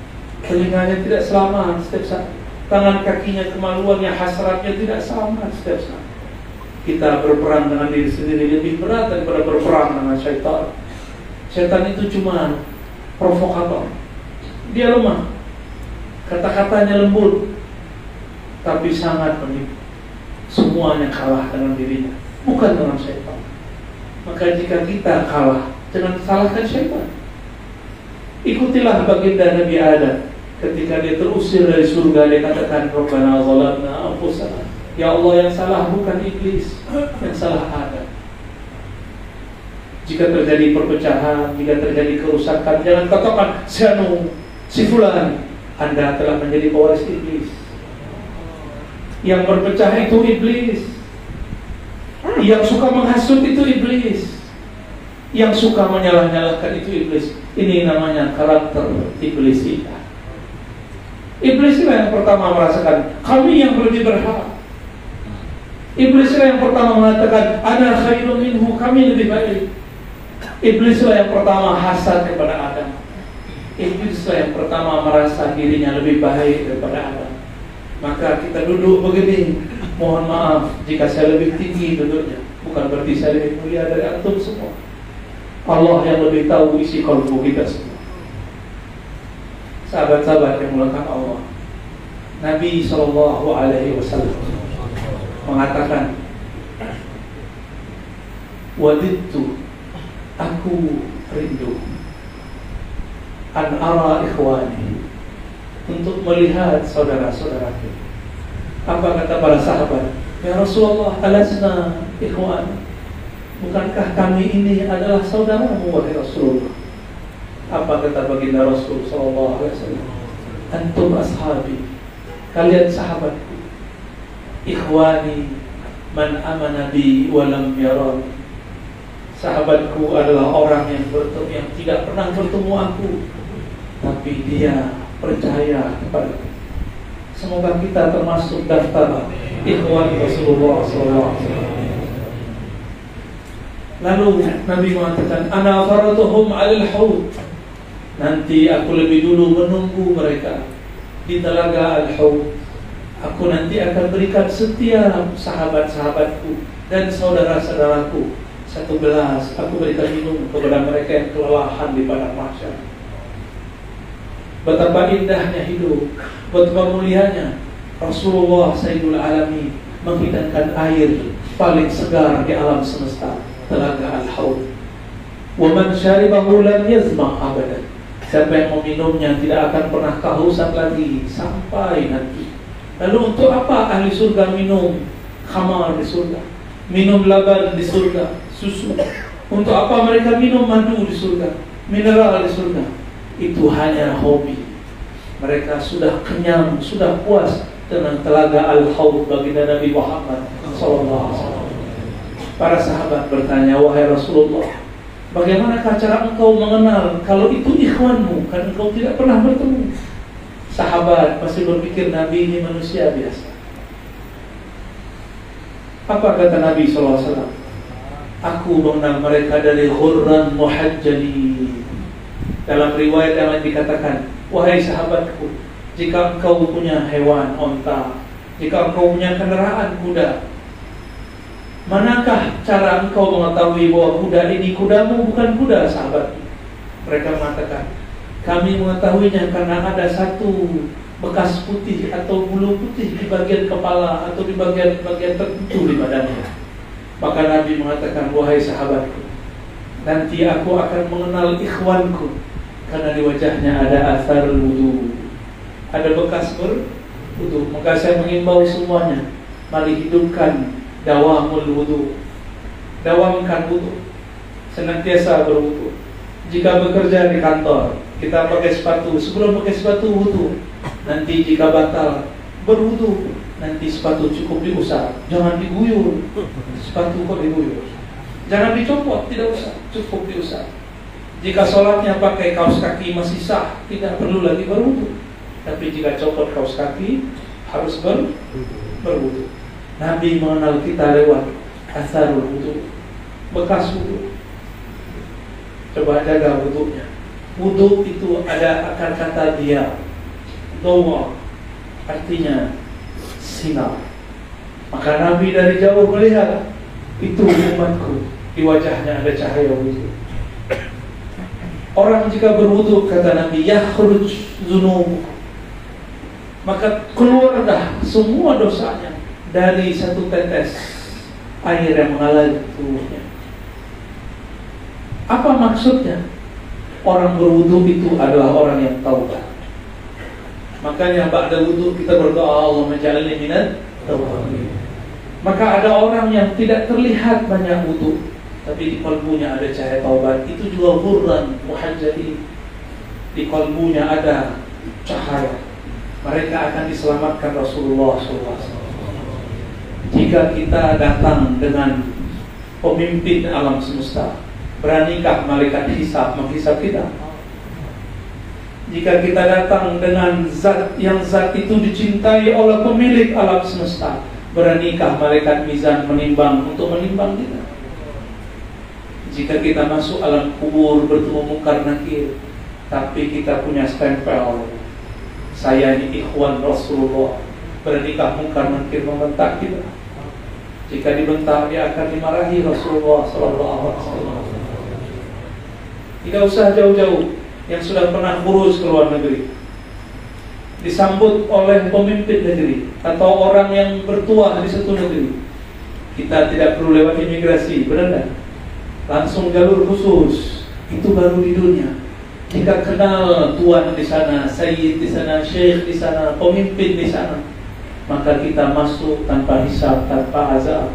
Telinganya tidak selamat setiap saat. Tangan kakinya kemaluannya hasratnya tidak sama setiap saat. Kita berperang dengan diri sendiri lebih berat daripada berperang dengan syaitan. Syaitan itu cuma provokator. Dia lemah. Kata-katanya lembut. Tapi sangat menipu. Semuanya kalah dengan dirinya bukan dengan syaitan maka jika kita kalah jangan salahkan syaitan ikutilah baginda Nabi Adam. Ketika dia terusir dari surga dia katakan Rabbana zalamna anfusana. Ya Allah yang salah bukan iblis yang salah Adam. Jika terjadi perpecahan jika terjadi kerusakan jangan katakan si anu si fulan. Anda telah menjadi pewaris iblis. Yang berpecah itu iblis yang suka menghasut itu iblis yang suka menyalah-nyalahkan itu iblis ini namanya karakter iblis kita Iblislah yang pertama merasakan kami yang lebih berhak. Iblislah yang pertama mengatakan ada khairun minhu kami lebih baik. Iblislah yang pertama hasad kepada Adam. Iblislah yang pertama merasa dirinya lebih baik daripada Adam. Maka kita duduk begini. Mohon maaf jika saya lebih tinggi duduknya. Bukan berarti saya lebih mulia dari antum semua. Allah yang lebih tahu isi kalbu kita semua sahabat-sahabat yang mulakan Allah. Nabi Shallallahu Alaihi Wasallam mengatakan, Wadidtu aku rindu an ara ikhwani untuk melihat saudara-saudaraku. Apa kata para sahabat? Ya Rasulullah, alasna ikhwan. Bukankah kami ini adalah saudaramu wahai Rasulullah? Apa kata baginda Rasul Sallallahu Alaihi Wasallam? Antum ashabi, kalian sahabatku, ikhwani, man amana bi walam yarani. Sahabatku adalah orang yang bertemu yang tidak pernah bertemu aku, tapi dia percaya kepada Semoga kita termasuk daftar ikhwan Rasulullah SAW. Lalu Nabi mengatakan, "Ana faratuhum 'alal haud." Nanti aku lebih dulu menunggu mereka di telaga Al-Haud. Aku nanti akan berikan setiap sahabat-sahabatku dan saudara-saudaraku satu gelas. Aku berikan minum kepada mereka yang kelelahan di padang mahsyar. Betapa indahnya hidup, betapa mulianya Rasulullah Sayyidul Alamin menghidangkan air paling segar di alam semesta, telaga Al-Haud. Wa man syaribahu lam yazma abadan. Siapa yang meminumnya tidak akan pernah kehausan lagi sampai nanti. Lalu untuk apa ahli surga minum khamar di surga? Minum laban di surga, susu. Untuk apa mereka minum madu di surga, mineral di surga? Itu hanya hobi. Mereka sudah kenyang, sudah puas dengan telaga Al-Haud baginda Nabi Muhammad wasallam. Para sahabat bertanya, "Wahai Rasulullah, bagaimanakah cara engkau mengenal kalau itu ikhwanmu kan engkau tidak pernah bertemu?" Sahabat masih berpikir Nabi ini manusia biasa. Apa kata Nabi SAW? Aku mengenal mereka dari ghurran muhajjali. Dalam riwayat yang lain dikatakan, Wahai sahabatku, jika engkau punya hewan onta, jika engkau punya kendaraan kuda, manakah cara engkau mengetahui bahwa kuda ini kudamu bukan kuda sahabat? Mereka mengatakan, kami mengetahuinya karena ada satu bekas putih atau bulu putih di bagian kepala atau di bagian-bagian tertentu di badannya. Maka Nabi mengatakan, wahai sahabatku, nanti aku akan mengenal ikhwanku karena di wajahnya ada asar wudhu, ada bekas berwudhu. Maka saya mengimbau semuanya, mari hidupkan dawamul wudhu, dawamkan wudhu, senantiasa berwudhu. Jika bekerja di kantor, kita pakai sepatu, sebelum pakai sepatu wudhu, Nanti jika batal berwudu, nanti sepatu cukup diusap, jangan diguyur. Sepatu kok diguyur. Jangan dicopot, tidak usah, cukup diusap. Jika sholatnya pakai kaos kaki masih sah, tidak perlu lagi berwudu. Tapi jika copot kaos kaki, harus ber berwudu. Nabi mengenal kita lewat asarul wudu, bekas wudu. Coba jaga wudunya. Wudu itu ada akar kata dia Dawa artinya sinar. Maka Nabi dari jauh melihat itu umatku di wajahnya ada cahaya wudhu. Orang jika berwudhu kata Nabi yakhruj zunub maka keluar dah semua dosanya dari satu tetes air yang mengalir tubuhnya. Apa maksudnya? Orang berwudhu itu adalah orang yang taubat. Makanya ba'da wudhu kita berdoa Allah menjalani minat Maka ada orang yang tidak terlihat banyak wudhu Tapi di kalbunya ada cahaya taubat Itu juga hurran muhajjali Di kalbunya ada cahaya Mereka akan diselamatkan Rasulullah SAW Jika kita datang dengan pemimpin alam semesta Beranikah malaikat hisab menghisap kita? Jika kita datang dengan zat yang zat itu dicintai oleh pemilik alam semesta, beranikah malaikat mizan menimbang untuk menimbang kita? Jika kita masuk alam kubur bertemu mungkar nakir, tapi kita punya stempel, saya ini ikhwan Rasulullah, beranikah mungkar nakir membentak kita? Jika dibentak dia akan dimarahi Rasulullah Sallallahu Alaihi Wasallam. Tidak usah jauh-jauh yang sudah pernah kurus ke luar negeri. Disambut oleh pemimpin negeri atau orang yang bertuah di satu negeri. Kita tidak perlu lewat imigrasi benar langsung jalur khusus itu baru di dunia jika kenal tuan di sana sayyid di sana syekh di sana pemimpin di sana maka kita masuk tanpa hisab tanpa azab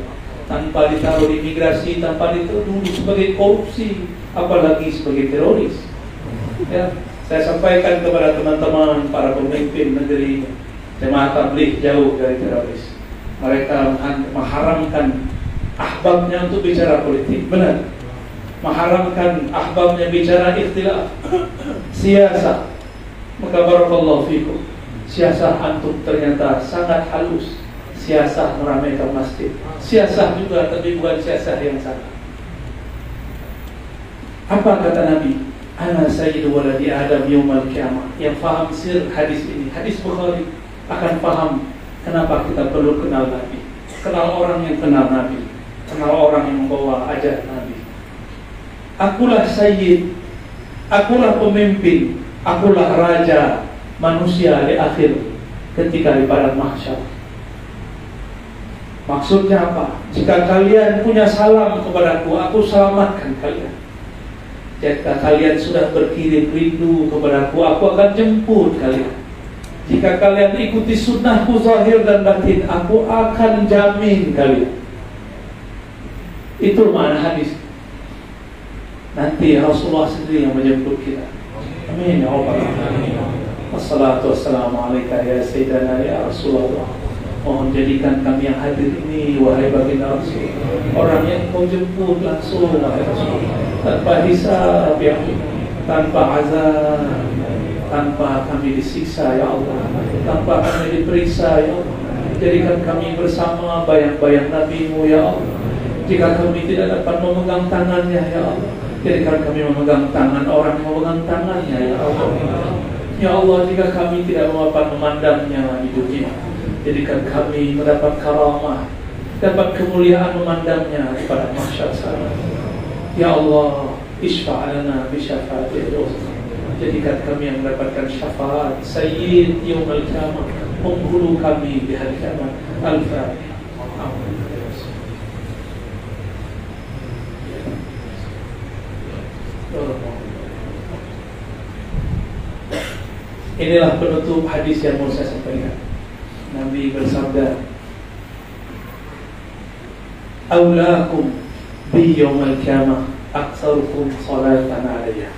tanpa ditaruh di imigrasi tanpa dituduh sebagai korupsi apalagi sebagai teroris ya, saya sampaikan kepada teman-teman para pemimpin negeri jemaah tabligh jauh dari teroris. Mereka mengharamkan ahbabnya untuk bicara politik, benar. Mengharamkan ahbabnya bicara ikhtilaf, siasa. Maka barakallahu fikum. Siasah antum ternyata sangat halus. Siasah meramaikan masjid. Siasah juga tapi bukan siasah yang salah. Apa kata Nabi? Ana sayyidu waladi Adam yawmal kiamah Yang faham sir hadis ini Hadis Bukhari akan paham Kenapa kita perlu kenal Nabi Kenal orang yang kenal Nabi Kenal orang yang membawa ajar Nabi Akulah sayyid Akulah pemimpin Akulah raja manusia di akhir Ketika di padang mahsyar Maksudnya apa? Jika kalian punya salam kepadaku Aku selamatkan kalian jika kalian sudah berkirim rindu kepadaku, aku akan jemput kalian. Jika kalian ikuti sunnahku zahir dan batin, aku akan jamin kalian. Itu mana hadis. Nanti Rasulullah sendiri yang menjemput kita. Amin ya Allah. Wassalatu wassalamu alaika ya Sayyidina ya Rasulullah. Mohon jadikan kami yang hadir ini Wahai baginda Rasul. Orang yang kau jemput langsung Wahai Rasul. Tanpa hisab ya Tanpa azab Tanpa kami disiksa ya Allah. Tanpa kami diperiksa ya Allah. Jadikan kami bersama bayang-bayang Nabi-Mu ya Allah. Jika kami tidak dapat memegang tangannya ya Allah Jadikan kami memegang tangan orang yang memegang tangannya ya Allah. Ya Allah jika kami tidak dapat memandangnya di dunia Jadikan kami mendapat karamah Dapat kemuliaan memandangnya pada mahsyar sana. Ya Allah Ishfa'alana bisyafaati Jadikan kami yang mendapatkan syafaat Sayyid Yawmal Qiyamah Penghulu kami di hari kiamat Al-Fatihah Inilah penutup hadis yang mau saya sampaikan. Nabi bersabda, "Aulakum bi yaumil qiyamah aktsarukum salatan alayya."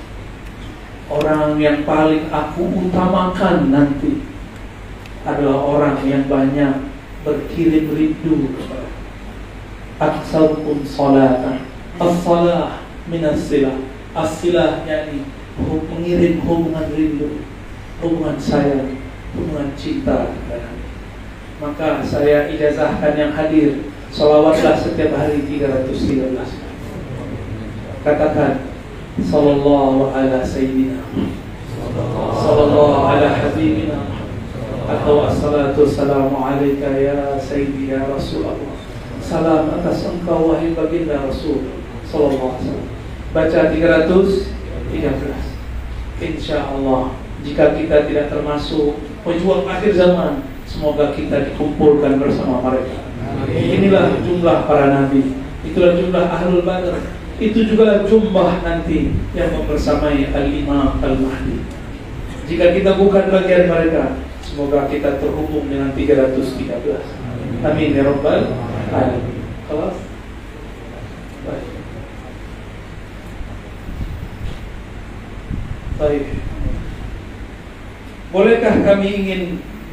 Orang yang paling aku utamakan nanti adalah orang yang banyak berkirim rindu kepada aktsarukum salatan. As-salah min as-silah. As-silah yakni mengirim hubungan rindu hubungan saya, hubungan cinta kepada Maka saya ijazahkan yang hadir Salawatlah setiap hari 313 Katakan Sallallahu ala Sayyidina Sallallahu ala Habibina Atau assalatu wassalamu alaika ya Sayyidi ya Rasulullah. Salam atas engkau wahai baginda Rasul. Sallallahu alaihi wasallam. Baca 313 Insya Allah jika kita tidak termasuk pejuang akhir zaman semoga kita dikumpulkan bersama mereka. Inilah jumlah para nabi. Itulah jumlah ahlul badar itu juga jumlah nanti yang membersamai al-imam al-mahdi. Jika kita bukan bagian mereka semoga kita terhubung dengan 313 amin. Ya rabbal alamin. Kelas baik. Baik Bolehkah kami ingin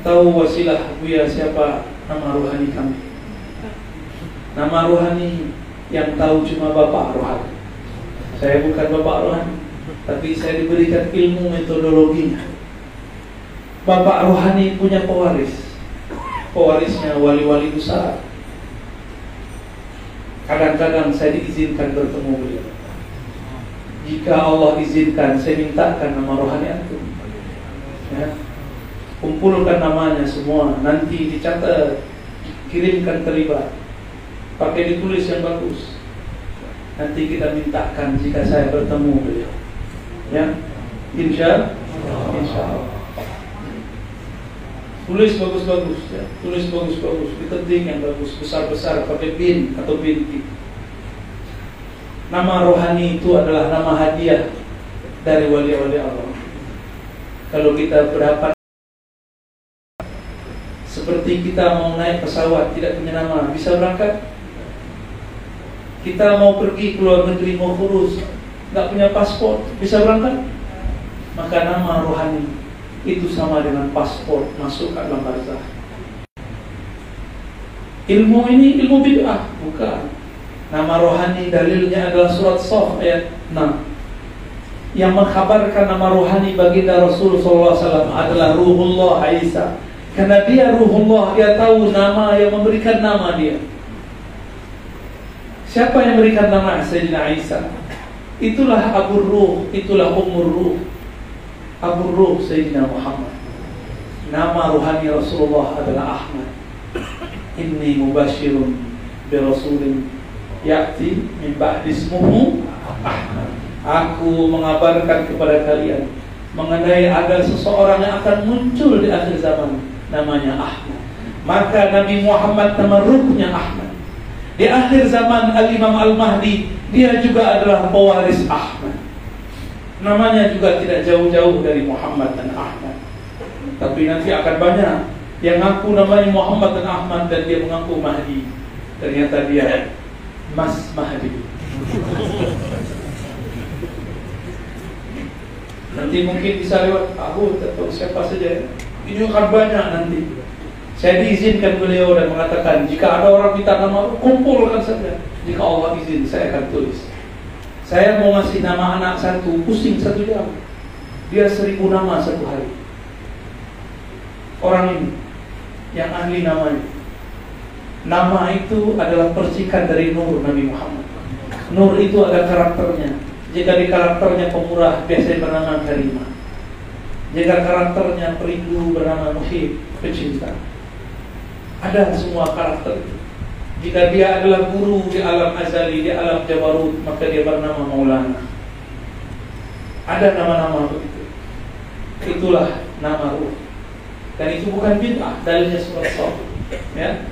tahu wasilah Buya siapa nama rohani kami? Nama rohani yang tahu cuma Bapak rohani. Saya bukan Bapak rohani, tapi saya diberikan ilmu metodologinya. Bapak rohani punya pewaris. Pewarisnya wali-wali besar. Kadang-kadang saya diizinkan bertemu beliau. Jika Allah izinkan, saya mintakan nama rohani antum ya. kumpulkan namanya semua. Nanti dicatat kirimkan terlibat. Pakai ditulis yang bagus. Nanti kita mintakan jika saya bertemu beliau. Ya. Insya insya Allah. Tulis bagus-bagus ya. Tulis bagus-bagus. Diketik yang bagus. Besar-besar pakai bin atau binti nama rohani itu adalah nama hadiah dari wali-wali Allah kalau kita berapa seperti kita mau naik pesawat tidak punya nama bisa berangkat? Kita mau pergi ke luar negeri mau kurus nggak punya paspor bisa berangkat? Maka nama rohani itu sama dengan paspor masuk ke dalam barzah. Ilmu ini ilmu bid'ah bukan. Nama rohani dalilnya adalah surat Sof ayat 6 yang mengkhabarkan nama rohani baginda Rasul SAW adalah Ruhullah Isa. Karena dia Ruhullah, dia tahu nama yang memberikan nama dia. Siapa yang memberikan nama Sayyidina Isa? Itulah Abu Ruh, itulah Umur Ruh. Abu Ruh Sayyidina Muhammad. Nama rohani Rasulullah adalah Ahmad. Inni mubashirun bi rasulin ya'ti min Ahmad. Aku mengabarkan kepada kalian mengenai ada seseorang yang akan muncul di akhir zaman namanya Ahmad. Maka Nabi Muhammad nama ruhnya Ahmad. Di akhir zaman Al-Imam Al-Mahdi dia juga adalah pewaris Ahmad. Namanya juga tidak jauh-jauh dari Muhammad dan Ahmad. Tapi nanti akan banyak yang ngaku namanya Muhammad dan Ahmad dan dia mengaku Mahdi. Ternyata dia Mas Mahdi. Nanti mungkin bisa lewat aku atau siapa saja. Ini akan banyak nanti. Saya diizinkan beliau dan mengatakan jika ada orang minta nama kumpulkan saja. Jika Allah izin saya akan tulis. Saya mau ngasih nama anak satu, pusing satu jam. Dia seribu nama satu hari. Orang ini yang ahli namanya. Nama itu adalah percikan dari nur Nabi Muhammad. Nur itu ada karakternya. Jika di karakternya pemurah, biasanya bernama karimah. Jika karakternya perindu bernama muhib, pecinta. Ada semua karakter itu. Jika dia adalah guru di alam azali, di alam jabarut, maka dia bernama Maulana. Ada nama-nama begitu. Itulah nama ruh. Dan itu bukan bid'ah, dalilnya surat sahih. Ya.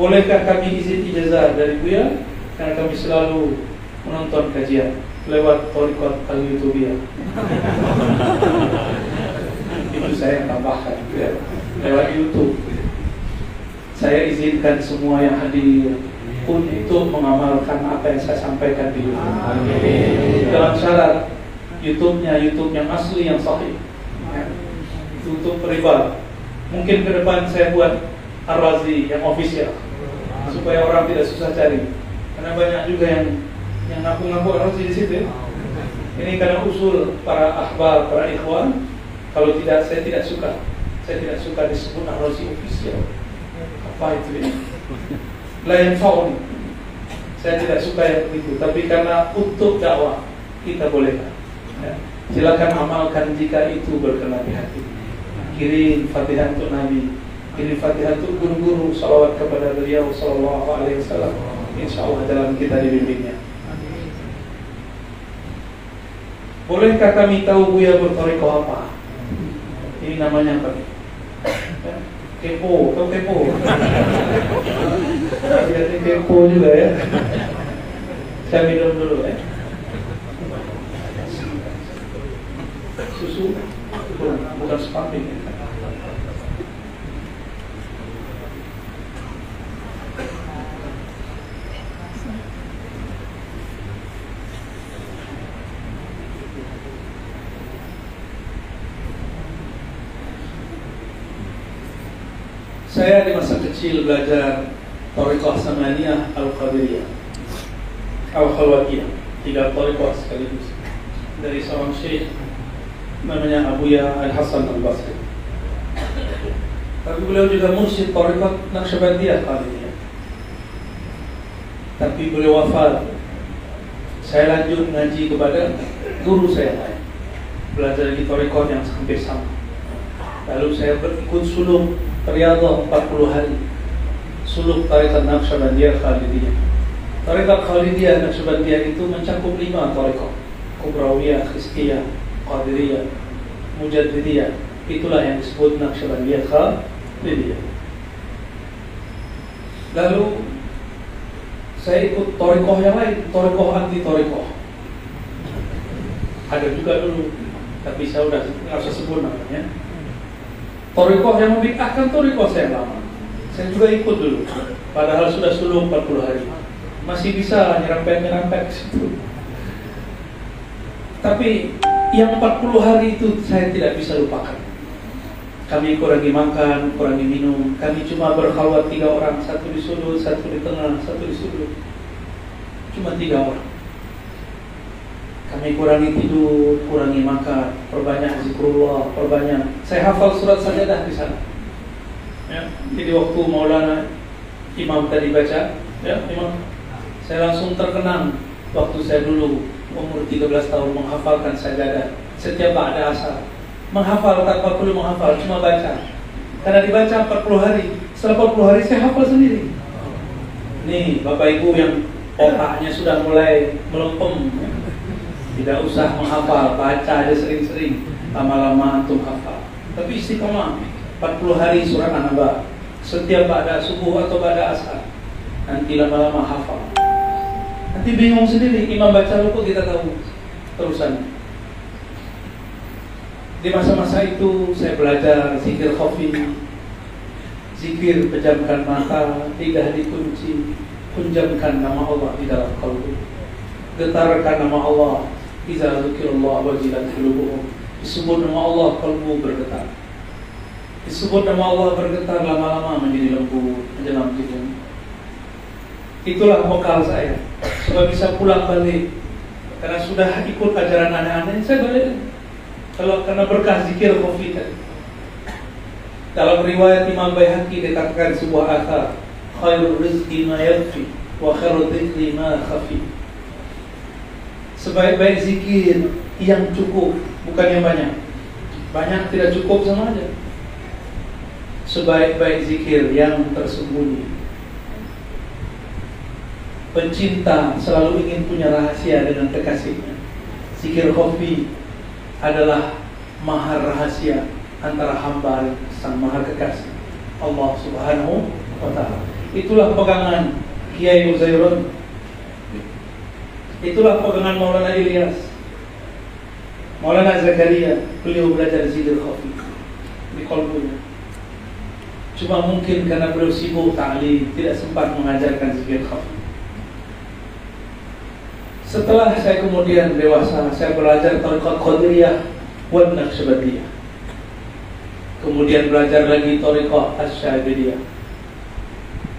Bolehkah kami izin ijazah dari Buya? Karena kami selalu menonton kajian lewat torikot al youtube itu saya tambahkan ya. lewat YouTube. Saya izinkan semua yang hadir untuk mengamalkan apa yang saya sampaikan di YouTube. Dalam syarat YouTube-nya YouTube yang asli yang sahih ya. YouTube riba mungkin ke depan saya buat Ar-Razi yang official supaya orang tidak susah cari. Karena banyak juga yang yang ngaku-ngaku Ar-Razi di situ ya. ini karena usul para ahbar para ikhwan kalau tidak saya tidak suka. Saya tidak suka disebut Ar-Razi official apa itu ya? Lain faun saya tidak suka yang begitu. Tapi karena untuk dakwah kita boleh ya. silakan amalkan jika itu berkenan di hati. Kirim fatihah untuk Nabi. Kirim fatihah untuk guru-guru. Salawat kepada beliau sallallahu alaihi wasallam. Insya Allah dalam kita dibimbingnya bolehkah kami tahu Buya bertoriko apa ini namanya apa ya? kepo, kau kepo. Jadi kepo juga ya. Saya minum dulu ya. Susu bukan, bukan spamping. Saya di masa kecil belajar Tariqah Samaniyah Al-Qadiriyah. Al-Khalwatiyah Tiga Tariqah sekaligus. Dari seorang syekh Namanya Abuya Al-Hasan Al-Basri. Tapi beliau juga mursyid Tariqah Naqsyabandiyah Qadiriyah Tapi beliau wafat. Saya lanjut ngaji kepada guru saya lain. Belajar di Tariqah yang hampir sama. Lalu saya berikut sulung Riyadhah 40 hari. Suluk Tarikat Naqsyabandiyah Khalidiyah. Tarikat Khalidiyah Naqsyabandiyah itu mencakup lima tarikat. Kubrawiyah, Khistiyah, Qadiriyah, Mujaddidiyah. Itulah yang disebut Naqsyabandiyah Khalidiyah. Lalu saya ikut torikoh yang lain, torikoh anti torikoh. Ada juga dulu, tapi saya udah nggak sebut namanya. Torikoh yang membid'ahkan torikoh saya lama. Saya juga ikut dulu. Padahal sudah sulung 40 hari. Masih bisa nyerempet-nyerempet Tapi yang 40 hari itu saya tidak bisa lupakan. Kami kurangi makan, kurangi minum. Kami cuma berkhalwat tiga orang. Satu di sudut, satu di tengah, satu di sudut. Cuma tiga orang kami kurangi tidur, kurangi makan, perbanyak zikrullah, perbanyak. Saya hafal surat sajadah di sana. Ya, jadi waktu Maulana Imam tadi baca, ya Imam, saya langsung terkenang waktu saya dulu umur 13 tahun menghafalkan sajadah setiap ada asal. Menghafal tanpa perlu menghafal, cuma baca. Karena dibaca 40 hari, setelah 40 hari saya hafal sendiri. Nih, Bapak Ibu yang otaknya sudah mulai melempem, tidak usah menghafal, baca aja sering-sering. Lama-lama antum hafal. Tapi istiqomah 40 hari surat An-Naba. Setiap pada subuh atau pada asar. Nanti lama-lama hafal. Nanti bingung sendiri, imam baca lupa kita tahu terusan. Di masa-masa itu saya belajar zikir khafi, zikir pejamkan mata, lidah dikunci, kunjamkan nama Allah di dalam kalbu. Getarkan nama Allah Iza zukirullah wajilat qulubuhum. Disebut nama Allah kalbu bergetar. Disebut nama Allah bergetar lama-lama menjadi lembut, menjelang menjadi Itulah bekal saya. Supaya bisa pulang balik. Karena sudah ikut ajaran aneh-aneh saya balik. Kalau karena berkah zikir tadi dalam riwayat Imam Baihaqi dikatakan sebuah akar khairul rizqi ma yakfi wa khairul dhikri ma khafi sebaik-baik zikir yang cukup bukan yang banyak banyak tidak cukup sama aja sebaik-baik zikir yang tersembunyi pencinta selalu ingin punya rahasia dengan kekasihnya. Zikir kopi adalah mahar rahasia antara hamba dan sang mahar kekasih Allah Subhanahu wa taala. Itulah pegangan Kiai Uzairun. Itulah pegangan Maulana Ilyas. Maulana Zakaria, beliau belajar zikir kopi di kolbunya. Cuma mungkin karena beliau sibuk tidak sempat mengajarkan zikir kopi. Setelah saya kemudian dewasa, saya belajar tarikat Qadiriyah dan Naqsyabandiyah. Kemudian belajar lagi tarikat Asy'ariyah.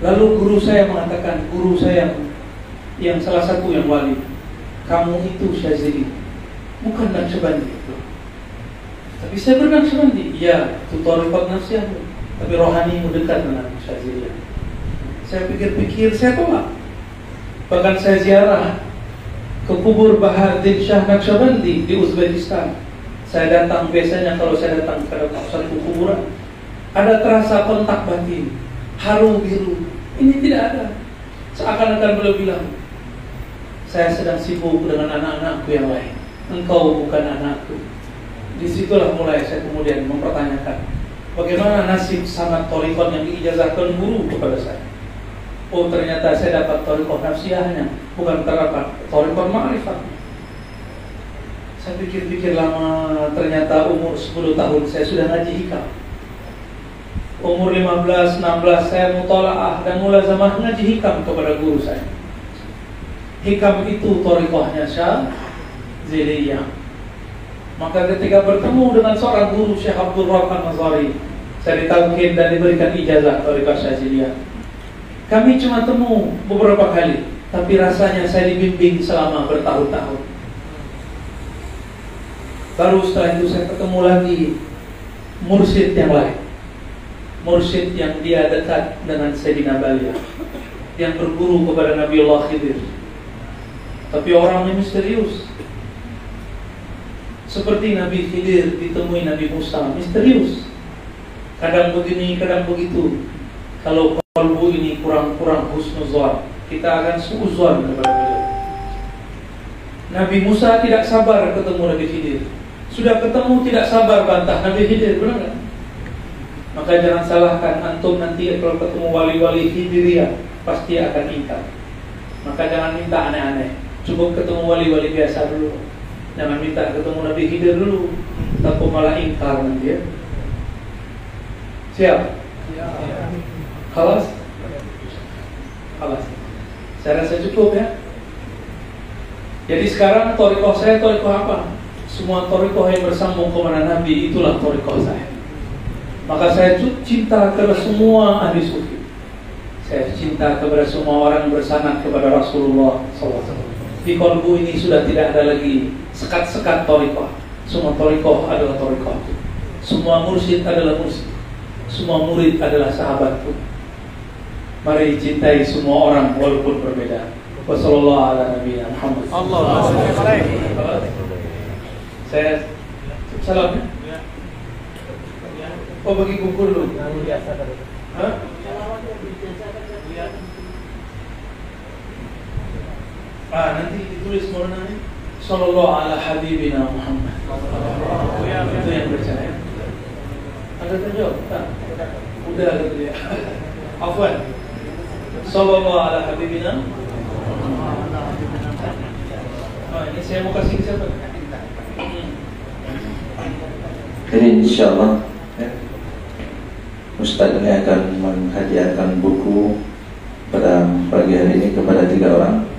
Lalu guru saya mengatakan, guru saya yang salah satu yang wali, kamu itu Syazili, bukan Naqsyabandi itu. Tapi saya bernaqsyabandi, iya, itu tarikat nafsiyah, tapi rohani dekat dengan Syazili. Saya pikir-pikir, saya tolak. Bahkan saya ziarah ke kubur Bahadir Shah Naqsyabandi di Uzbekistan. Saya datang biasanya kalau saya datang ke satu kuburan ada terasa kontak batin, haru biru. Ini tidak ada. Seakan-akan beliau bilang, saya sedang sibuk dengan anak-anakku yang lain. Engkau bukan anakku. Di situlah mulai saya kemudian mempertanyakan bagaimana nasib sangat torikon yang diijazahkan guru kepada saya. Oh ternyata saya dapat torikoh nafsiyahnya Bukan terdapat torikoh ma'rifat Saya pikir-pikir lama Ternyata umur 10 tahun saya sudah ngaji hikam Umur 15, 16 saya mutola'ah Dan mulai zaman ngaji hikam kepada guru saya Hikam itu torikohnya Syah Ziliyah Maka ketika bertemu dengan seorang guru Syekh Abdul Rahman Nazari Saya ditaukin dan diberikan ijazah torikoh Syah Ziliyah kami cuma temu beberapa kali, tapi rasanya saya dibimbing selama bertahun-tahun. Baru setelah itu saya ketemu lagi mursyid yang lain. Mursyid yang dia dekat dengan Sayyidina Balia yang berguru kepada Nabi Allah Khidir. Tapi orangnya misterius. Seperti Nabi Khidir ditemui Nabi Musa, misterius. Kadang begini, kadang begitu. Kalau kalbu ini kurang-kurang husnuzon, kita akan suuzon kepada beliau. Nabi Musa tidak sabar ketemu Nabi Khidir. Sudah ketemu tidak sabar bantah Nabi Khidir, benar? Maka jangan salahkan antum nanti kalau ketemu wali-wali Khidiriyah pasti akan ingkar. Maka jangan minta aneh-aneh. Cukup ketemu wali-wali biasa dulu. Jangan minta ketemu Nabi Khidir dulu. Tapi malah ingkar nanti ya. Siap? Ya. Kalas? Kalas. Saya rasa cukup ya. Jadi sekarang torikoh saya torikoh apa? Semua torikoh yang bersambung kepada Nabi itulah torikoh saya. Maka saya cinta kepada semua ahli sufi. Saya cinta kepada semua orang bersanad kepada Rasulullah SAW. Di kolbu ini sudah tidak ada lagi sekat-sekat torikoh. Semua torikoh adalah torikoh. Semua mursyid adalah mursyid. Semua murid adalah sahabatku. Mari cintai semua orang walaupun berbeda. Wassalamualaikum warahmatullahi wabarakatuh. Saya salam ya. Oh bagi kumpul dulu. Hah? Ah nanti ditulis mau nanti. Sallallahu ala habibina Muhammad. Itu yang percaya. Ada terjawab? Tak. Udah gitu ya. Afwan. Sallallahu ala habibina Oh, ini saya mau kasih ke siapa? Jadi insya Allah ya, Ustadz ini akan menghadiahkan buku pada pagi hari ini kepada tiga orang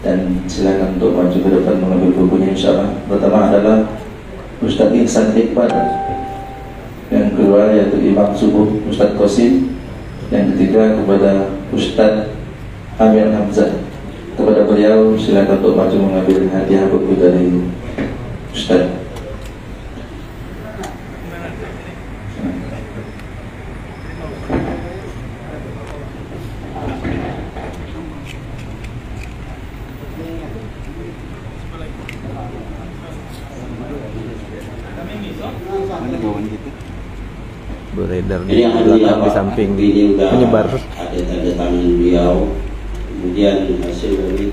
dan silakan untuk maju ke depan mengambil bukunya insyaallah. Pertama adalah Ustadz Ihsan Iqbal. Yang kedua yaitu Imam Subuh Ustadz Qasim. Yang ketiga kepada Ustadz Amir Hamzah. Kepada beliau silakan untuk maju mengambil hadiah buku dari Ustadz. Di belakang di samping menyebar ada tanda tangan beliau. Kemudian hasil dari